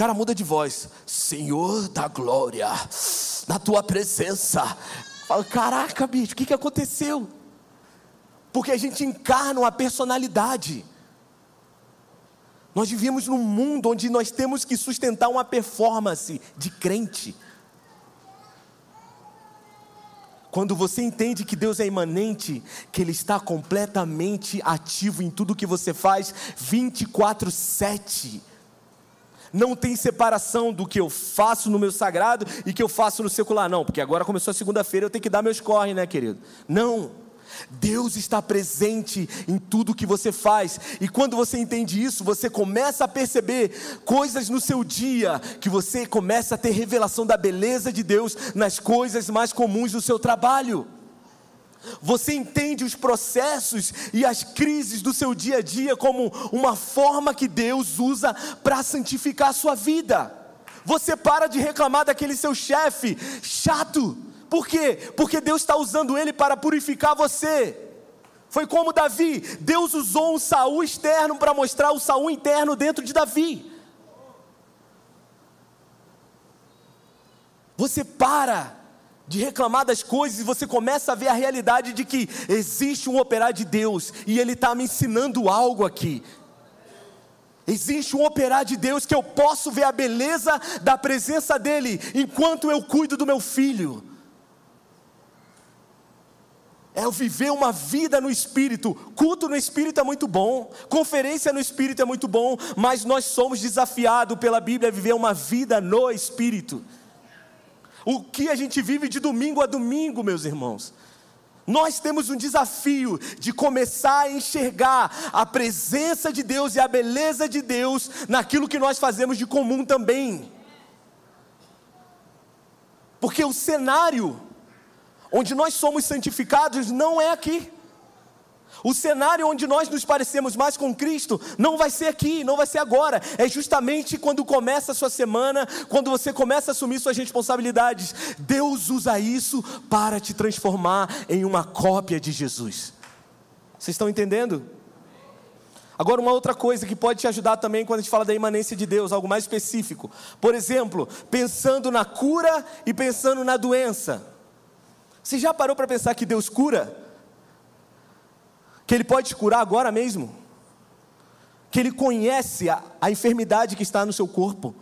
Cara muda de voz. Senhor da glória, na tua presença. Fala, caraca, bicho, o que, que aconteceu? porque a gente encarna uma personalidade. Nós vivemos num mundo onde nós temos que sustentar uma performance de crente. Quando você entende que Deus é imanente, que Ele está completamente ativo em tudo que você faz, 24-7. Não tem separação do que eu faço no meu sagrado e que eu faço no secular, não, porque agora começou a segunda-feira, eu tenho que dar meus corre, né, querido? Não. Deus está presente em tudo que você faz, e quando você entende isso, você começa a perceber coisas no seu dia, que você começa a ter revelação da beleza de Deus nas coisas mais comuns do seu trabalho. Você entende os processos e as crises do seu dia a dia como uma forma que Deus usa para santificar a sua vida. Você para de reclamar daquele seu chefe chato por quê? Porque Deus está usando ele para purificar você. Foi como Davi, Deus usou um Saul externo para mostrar o Saul interno dentro de Davi. Você para de reclamar das coisas e você começa a ver a realidade de que existe um operar de Deus e Ele está me ensinando algo aqui. Existe um operar de Deus que eu posso ver a beleza da presença dEle enquanto eu cuido do meu filho é o viver uma vida no Espírito. Culto no Espírito é muito bom, conferência no Espírito é muito bom, mas nós somos desafiados pela Bíblia a viver uma vida no Espírito. O que a gente vive de domingo a domingo, meus irmãos. Nós temos um desafio de começar a enxergar a presença de Deus e a beleza de Deus naquilo que nós fazemos de comum também. Porque o cenário onde nós somos santificados não é aqui. O cenário onde nós nos parecemos mais com Cristo não vai ser aqui, não vai ser agora. É justamente quando começa a sua semana, quando você começa a assumir suas responsabilidades. Deus usa isso para te transformar em uma cópia de Jesus. Vocês estão entendendo? Agora, uma outra coisa que pode te ajudar também quando a gente fala da imanência de Deus, algo mais específico. Por exemplo, pensando na cura e pensando na doença. Você já parou para pensar que Deus cura? Que Ele pode te curar agora mesmo? Que Ele conhece a, a enfermidade que está no seu corpo?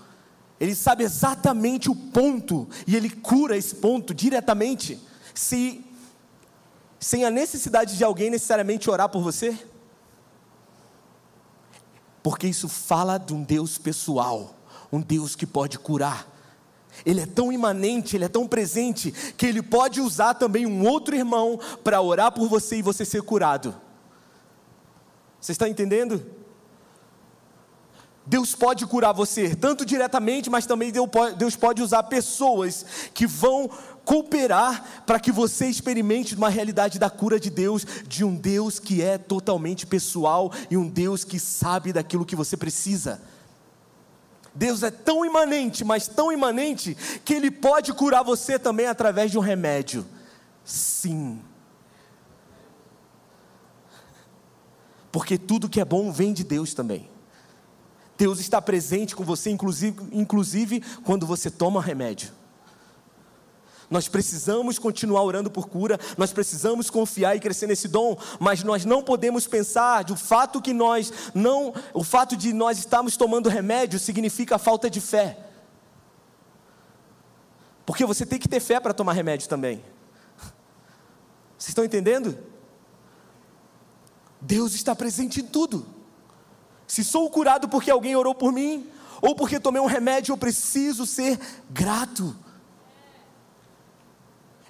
Ele sabe exatamente o ponto e Ele cura esse ponto diretamente, se, sem a necessidade de alguém necessariamente orar por você? Porque isso fala de um Deus pessoal, um Deus que pode curar ele é tão imanente, ele é tão presente, que ele pode usar também um outro irmão para orar por você e você ser curado. Você está entendendo? Deus pode curar você, tanto diretamente, mas também Deus pode usar pessoas que vão cooperar para que você experimente uma realidade da cura de Deus, de um Deus que é totalmente pessoal e um Deus que sabe daquilo que você precisa. Deus é tão imanente, mas tão imanente, que Ele pode curar você também através de um remédio. Sim. Porque tudo que é bom vem de Deus também. Deus está presente com você, inclusive, inclusive quando você toma remédio. Nós precisamos continuar orando por cura, nós precisamos confiar e crescer nesse dom, mas nós não podemos pensar do fato que nós não, o fato de nós estarmos tomando remédio significa falta de fé. Porque você tem que ter fé para tomar remédio também. Vocês estão entendendo? Deus está presente em tudo. Se sou curado porque alguém orou por mim, ou porque tomei um remédio, eu preciso ser grato.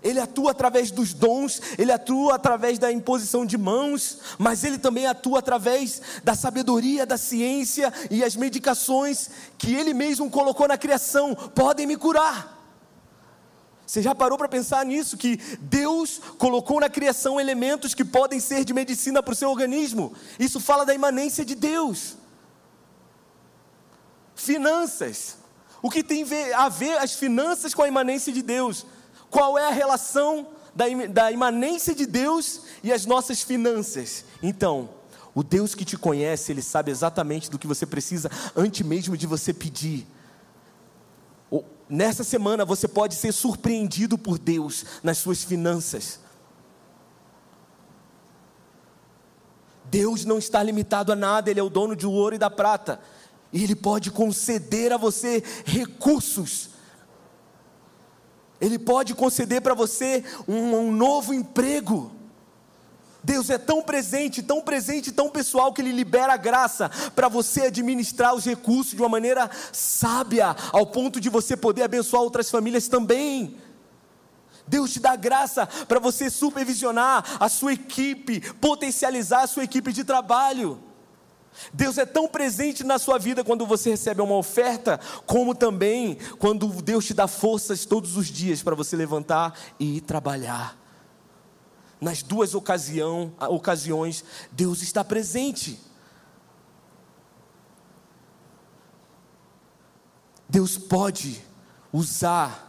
Ele atua através dos dons, ele atua através da imposição de mãos, mas ele também atua através da sabedoria, da ciência e as medicações que ele mesmo colocou na criação podem me curar. Você já parou para pensar nisso? Que Deus colocou na criação elementos que podem ser de medicina para o seu organismo. Isso fala da imanência de Deus. Finanças. O que tem a ver as finanças com a imanência de Deus? Qual é a relação da, imanência de Deus e as nossas finanças? Então, o Deus que te conhece, Ele sabe exatamente do que você precisa antes mesmo de você pedir. Nessa semana você pode ser surpreendido por Deus nas suas finanças. Deus não está limitado a nada, Ele é o dono de ouro e da prata. E Ele pode conceder a você recursos. Ele pode conceder para você um, um novo emprego. Deus é tão presente, tão presente, tão pessoal que Ele libera a graça para você administrar os recursos de uma maneira sábia, ao ponto de você poder abençoar outras famílias também. Deus te dá graça para você supervisionar a sua equipe, potencializar a sua equipe de trabalho. Deus é tão presente na sua vida quando você recebe uma oferta, como também quando Deus te dá forças todos os dias para você levantar e ir trabalhar. Nas duas ocasião, ocasiões, Deus está presente. Deus pode usar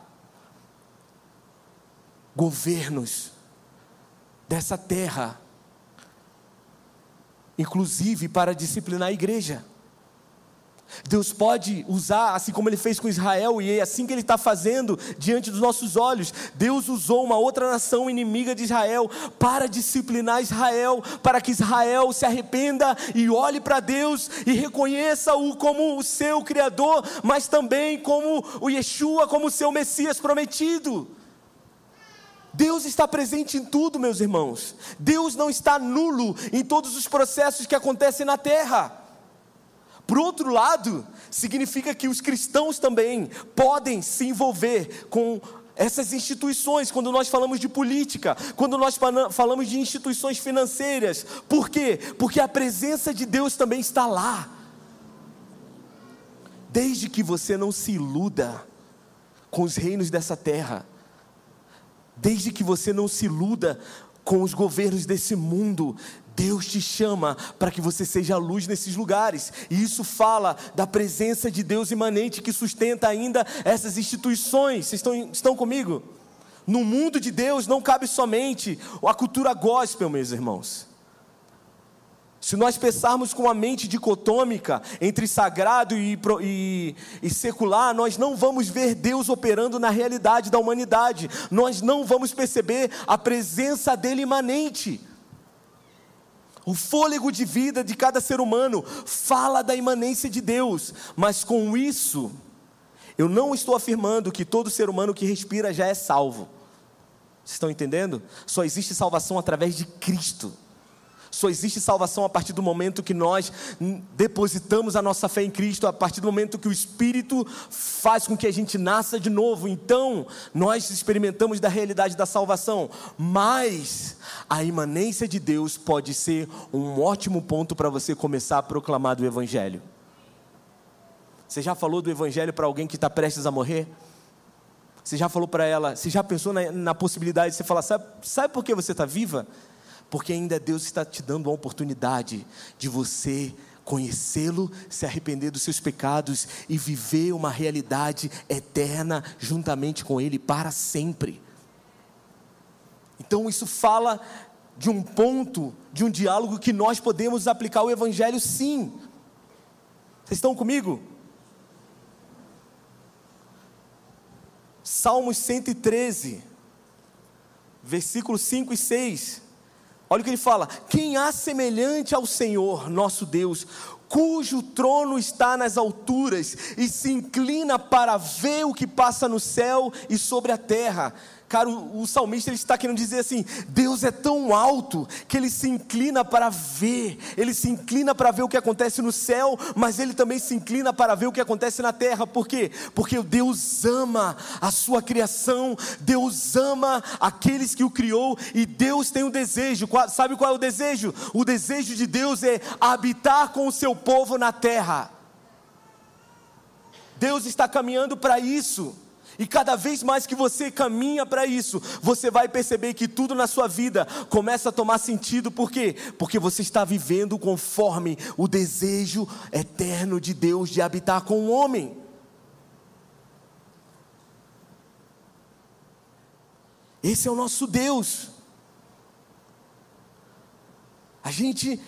governos dessa terra, inclusive para disciplinar a igreja. Deus pode usar, assim como Ele fez com Israel, e é assim que Ele está fazendo diante dos nossos olhos. Deus usou uma outra nação inimiga de Israel para disciplinar Israel, para que Israel se arrependa e olhe para Deus e reconheça-o como o seu Criador, mas também como o Yeshua, como o seu Messias prometido. Deus está presente em tudo, meus irmãos. Deus não está nulo em todos os processos que acontecem na terra. Por outro lado, significa que os cristãos também podem se envolver com essas instituições, quando nós falamos de política, quando nós falamos de instituições financeiras. Por quê? Porque a presença de Deus também está lá. Desde que você não se iluda com os reinos dessa terra, desde que você não se iluda com os governos desse mundo, Deus te chama para que você seja luz nesses lugares, e isso fala da presença de Deus imanente que sustenta ainda essas instituições. Vocês estão, estão comigo? No mundo de Deus não cabe somente a cultura gospel, meus irmãos. Se nós pensarmos com a mente dicotômica entre sagrado e, e, e, secular, nós não vamos ver Deus operando na realidade da humanidade, nós não vamos perceber a presença dele imanente. O fôlego de vida de cada ser humano fala da imanência de Deus, mas com isso, eu não estou afirmando que todo ser humano que respira já é salvo. Vocês estão entendendo? Só existe salvação através de Cristo. Só existe salvação a partir do momento que nós depositamos a nossa fé em Cristo, a partir do momento que o Espírito faz com que a gente nasça de novo. Então, nós experimentamos da realidade da salvação. Mas a imanência de Deus pode ser um ótimo ponto para você começar a proclamar do Evangelho. Você já falou do Evangelho para alguém que está prestes a morrer? Você já falou para ela, você já pensou na, na, possibilidade de você falar, sabe, sabe por que você está viva? Porque ainda Deus está te dando a oportunidade de você conhecê-lo, se arrepender dos seus pecados e viver uma realidade eterna juntamente com Ele para sempre. Então, isso fala de um ponto, de um diálogo que nós podemos aplicar o Evangelho sim. Vocês estão comigo? Salmos 113, versículos 5 e 6. Olha o que ele fala: quem há semelhante ao Senhor, nosso Deus, cujo trono está nas alturas e se inclina para ver o que passa no céu e sobre a terra. Cara, o, o salmista ele está querendo dizer assim: Deus é tão alto que ele se inclina para ver, ele se inclina para ver o que acontece no céu, mas ele também se inclina para ver o que acontece na terra. Por quê? Porque Deus ama a sua criação, Deus ama aqueles que o criou e Deus tem um desejo. Sabe qual é o desejo? O desejo de Deus é habitar com o seu povo na terra. Deus está caminhando para isso. E cada vez mais que você caminha para isso, você vai perceber que tudo na sua vida começa a tomar sentido, por quê? Porque você está vivendo conforme o desejo eterno de Deus de habitar com o homem. Esse é o nosso Deus. A gente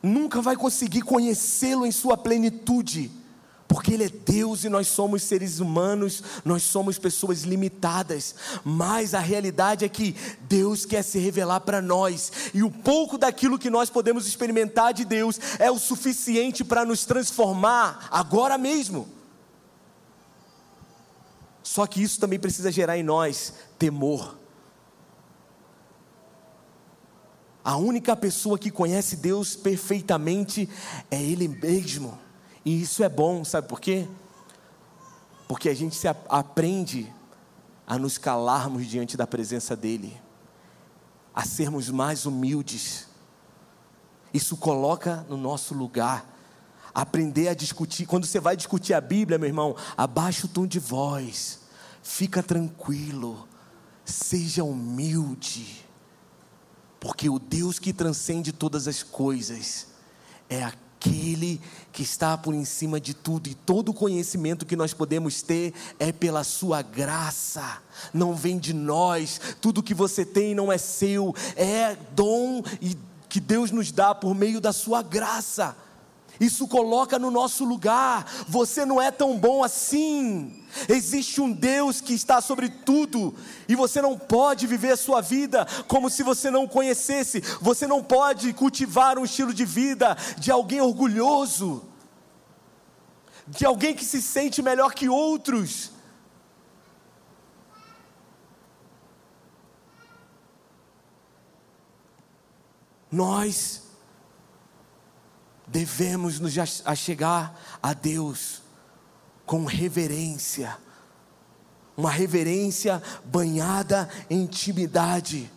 nunca vai conseguir conhecê-lo em sua plenitude porque Ele é Deus e nós somos seres humanos, nós somos pessoas limitadas, mas a realidade é que Deus quer se revelar para nós, e o pouco daquilo que nós podemos experimentar de Deus é o suficiente para nos transformar agora mesmo. Só que isso também precisa gerar em nós temor. A única pessoa que conhece Deus perfeitamente é Ele mesmo. E isso é bom, sabe por quê? Porque a gente se aprende a nos calarmos diante da presença dEle, a sermos mais humildes. Isso coloca no nosso lugar. Aprender a discutir. Quando você vai discutir a Bíblia, meu irmão, abaixa o tom de voz. Fica tranquilo. Seja humilde. Porque o Deus que transcende todas as coisas é aquele aquele que está por em cima de tudo, e todo conhecimento que nós podemos ter é pela Sua graça, não vem de nós, tudo que você tem não é seu, é dom e que Deus nos dá por meio da Sua graça. Isso coloca no nosso lugar. Você não é tão bom assim. Existe um Deus que está sobre tudo, e você não pode viver a sua vida como se você não conhecesse. Você não pode cultivar um estilo de vida de alguém orgulhoso, de alguém que se sente melhor que outros. Nós devemos nos achegar a Deus com reverência, uma reverência banhada em intimidade.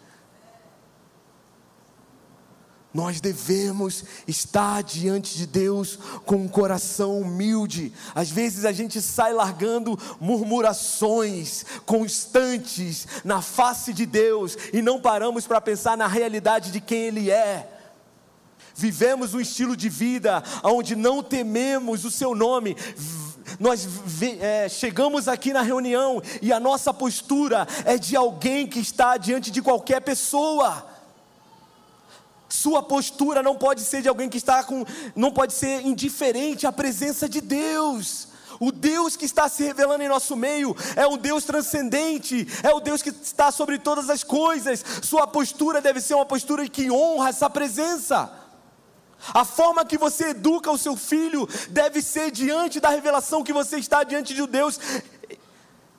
Nós devemos estar diante de Deus com um coração humilde. Às vezes a gente sai largando murmurações constantes na face de Deus e não paramos para pensar na realidade de quem Ele é vivemos um estilo de vida onde não tememos o seu nome. Nós é, chegamos aqui na reunião e a nossa postura é de alguém que está diante de qualquer pessoa. Sua postura não pode ser de alguém que está com, não pode ser indiferente à presença de Deus. O Deus que está se revelando em nosso meio é um Deus transcendente, é o Deus que está sobre todas as coisas. Sua postura deve ser uma postura que honra essa presença. A forma que você educa o seu filho deve ser diante da revelação que você está diante de Deus,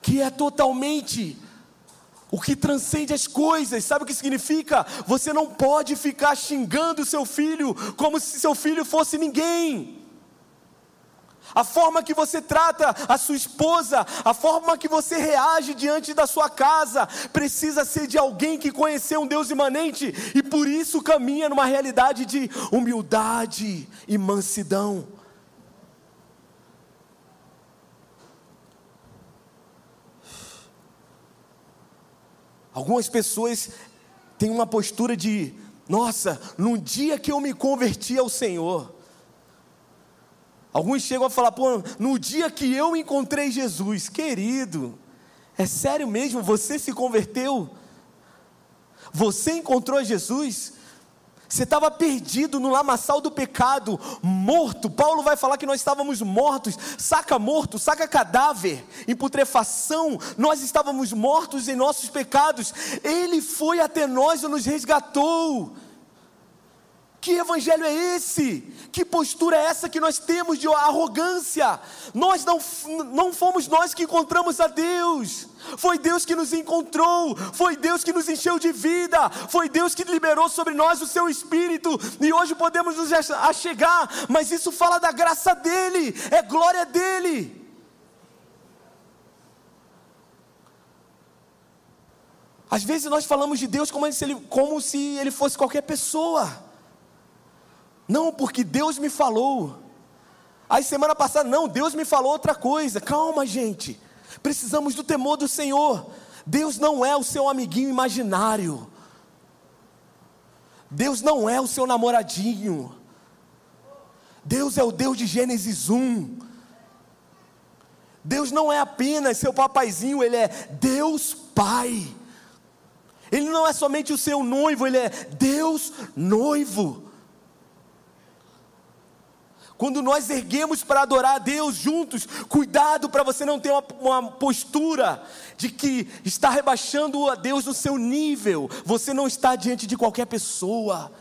que é totalmente o que transcende as coisas. Sabe o que significa? Você não pode ficar xingando o seu filho como se seu filho fosse ninguém a forma que você trata a sua esposa, a forma que você reage diante da sua casa, precisa ser de alguém que conheceu um Deus imanente e por isso caminha numa realidade de humildade e mansidão. Algumas pessoas têm uma postura de, nossa, no dia que eu me converti ao Senhor, Alguns chegam a falar, pô, no dia que eu encontrei Jesus, querido, é sério mesmo? Você se converteu? Você encontrou Jesus? Você estava perdido no lamaçal do pecado, morto. Paulo vai falar que nós estávamos mortos, saca morto, saca cadáver, em putrefação. Nós estávamos mortos em nossos pecados. Ele foi até nós e nos resgatou. Que evangelho é esse? Que postura é essa que nós temos de arrogância? Nós não, não fomos nós que encontramos a Deus. Foi Deus que nos encontrou, foi Deus que nos encheu de vida, foi Deus que liberou sobre nós o seu espírito, e hoje podemos nos achegar, mas isso fala da graça dele, é glória dele. Às vezes nós falamos de Deus como se ele, como se ele fosse qualquer pessoa. Não, porque Deus me falou. Aí semana passada, não, Deus me falou outra coisa. Calma, gente. Precisamos do temor do Senhor. Deus não é o seu amiguinho imaginário. Deus não é o seu namoradinho. Deus é o Deus de Gênesis 1. Deus não é apenas seu papaizinho, Ele é Deus Pai. Ele não é somente o seu noivo, Ele é Deus noivo. Quando nós erguemos para adorar a Deus juntos, cuidado para você não ter uma, uma, postura de que está rebaixando a Deus no seu nível. Você não está diante de qualquer pessoa.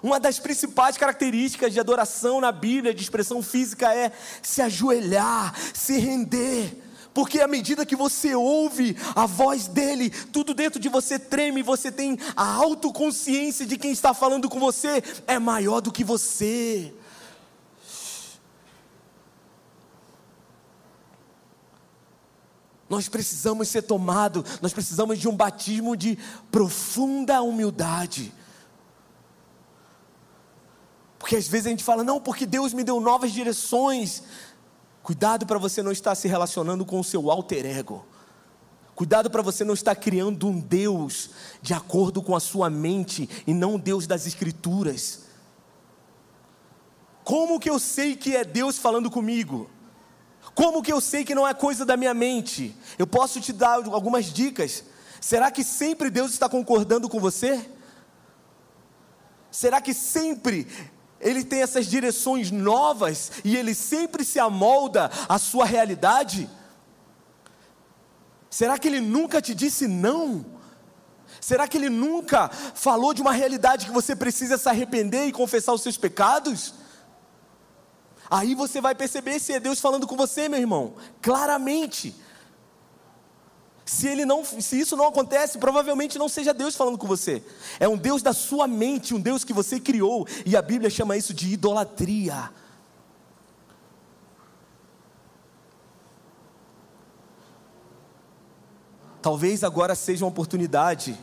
Uma das principais características de adoração na Bíblia, de expressão física, é se ajoelhar, se render porque à medida que você ouve a voz dele, tudo dentro de você treme, você tem a autoconsciência de quem está falando com você é maior do que você. Nós precisamos ser tomados, nós precisamos de um batismo de profunda humildade. Porque às vezes a gente fala, não, porque Deus me deu novas direções. Cuidado para você não estar se relacionando com o seu alter ego. Cuidado para você não estar criando um Deus de acordo com a sua mente e não Deus das Escrituras. Como que eu sei que é Deus falando comigo? Como que eu sei que não é coisa da minha mente? Eu posso te dar algumas dicas. Será que sempre Deus está concordando com você? Será que sempre ele tem essas direções novas e ele sempre se amolda à sua realidade? Será que ele nunca te disse não? Será que ele nunca falou de uma realidade que você precisa se arrepender e confessar os seus pecados? Aí você vai perceber se é Deus falando com você, meu irmão, claramente. Se ele não, se isso não acontece, provavelmente não seja Deus falando com você. É um Deus da sua mente, um Deus que você criou, e a Bíblia chama isso de idolatria. Talvez agora seja uma oportunidade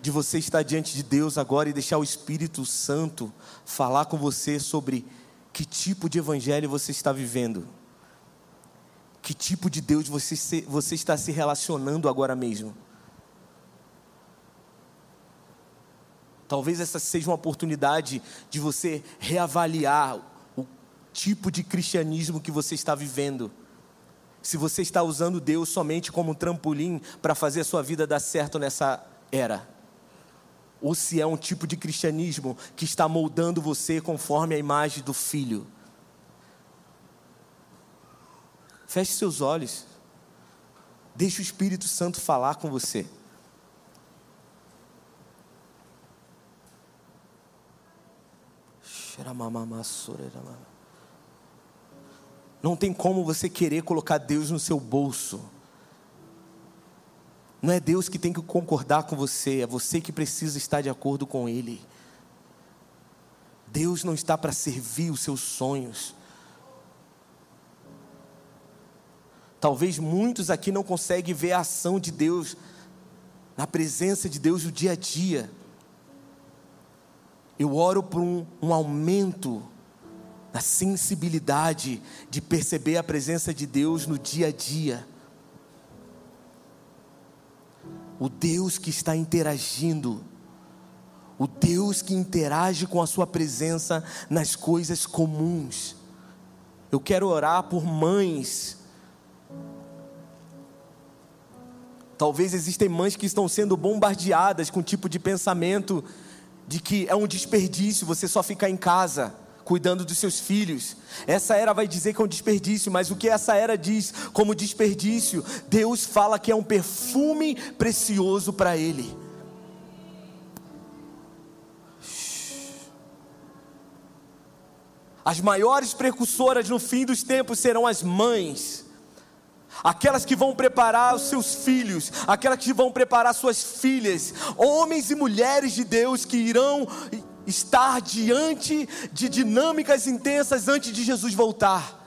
de você estar diante de Deus agora e deixar o Espírito Santo falar com você sobre que tipo de evangelho você está vivendo. Que tipo de Deus você, se, você está se relacionando agora mesmo? Talvez essa seja uma oportunidade de você reavaliar o tipo de cristianismo que você está vivendo. Se você está usando Deus somente como um trampolim para fazer a sua vida dar certo nessa era. Ou se é um tipo de cristianismo que está moldando você conforme a imagem do filho. Feche seus olhos. Deixe o Espírito Santo falar com você. Não tem como você querer colocar Deus no seu bolso. Não é Deus que tem que concordar com você, é você que precisa estar de acordo com Ele. Deus não está para servir os seus sonhos. Talvez muitos aqui não conseguem ver a ação de Deus, na presença de Deus no dia a dia. Eu oro por um, um aumento na sensibilidade de perceber a presença de Deus no dia a dia. O Deus que está interagindo, o Deus que interage com a Sua presença nas coisas comuns. Eu quero orar por mães Talvez existem mães que estão sendo bombardeadas com um tipo de pensamento de que é um desperdício você só ficar em casa cuidando dos seus filhos. Essa era vai dizer que é um desperdício, mas o que essa era diz como desperdício, Deus fala que é um perfume precioso para ele. As maiores precursoras no fim dos tempos serão as mães aquelas que vão preparar os seus filhos, aquelas que vão preparar suas filhas, homens e mulheres de Deus que irão estar diante de dinâmicas intensas antes de Jesus voltar.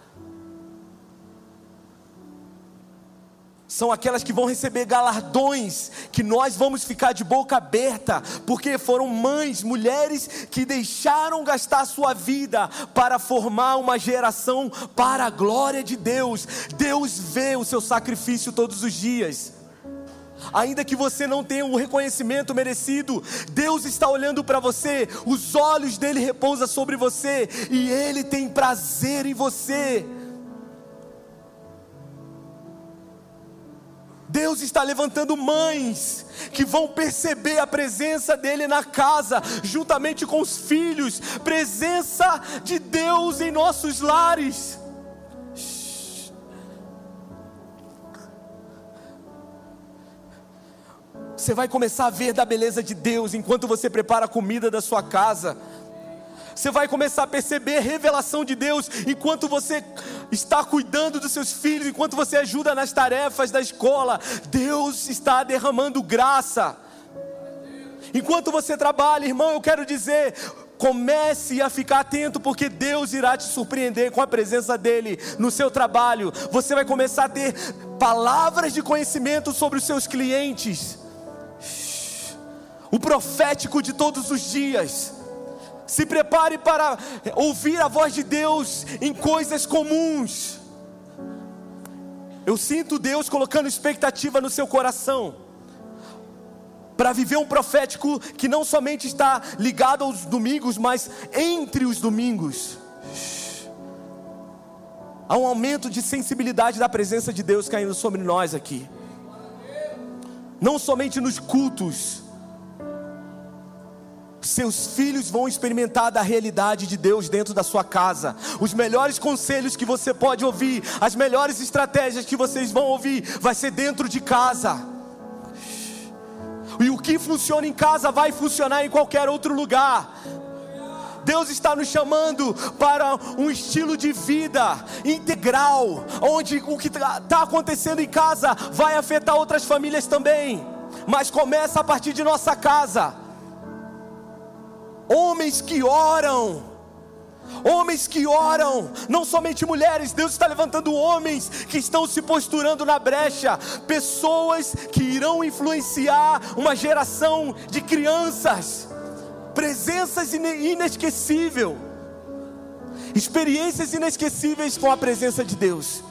São aquelas que vão receber galardões, que nós vamos ficar de boca aberta, porque foram mães, mulheres que deixaram gastar sua vida para formar uma geração para a glória de Deus. Deus vê o seu sacrifício todos os dias. Ainda que você não tenha o reconhecimento merecido, Deus está olhando para você, os olhos dele repousam sobre você e ele tem prazer em você. Deus está levantando mães que vão perceber a presença dEle na casa, juntamente com os filhos, presença de Deus em nossos lares. Você vai começar a ver da beleza de Deus enquanto você prepara a comida da sua casa. Você vai começar a perceber a revelação de Deus enquanto você está cuidando dos seus filhos, enquanto você ajuda nas tarefas da escola. Deus está derramando graça. Enquanto você trabalha, irmão, eu quero dizer, comece a ficar atento, porque Deus irá te surpreender com a presença dEle no seu trabalho. Você vai começar a ter palavras de conhecimento sobre os seus clientes, o profético de todos os dias. Se prepare para ouvir a voz de Deus em coisas comuns. Eu sinto Deus colocando expectativa no seu coração para viver um profético que não somente está ligado aos domingos, mas entre os domingos. Há um aumento de sensibilidade da presença de Deus caindo sobre nós aqui. Não somente nos cultos, seus filhos vão experimentar da realidade de Deus dentro da sua casa. Os melhores conselhos que você pode ouvir, as melhores estratégias que vocês vão ouvir, vai ser dentro de casa. E o que funciona em casa vai funcionar em qualquer outro lugar. Deus está nos chamando para um estilo de vida integral, onde o que está acontecendo em casa vai afetar outras famílias também, mas começa a partir de nossa casa homens que oram, homens que oram, não somente mulheres, Deus está levantando homens que estão se posturando na brecha, pessoas que irão influenciar uma geração de crianças, presenças inesquecíveis, experiências inesquecíveis com a presença de Deus.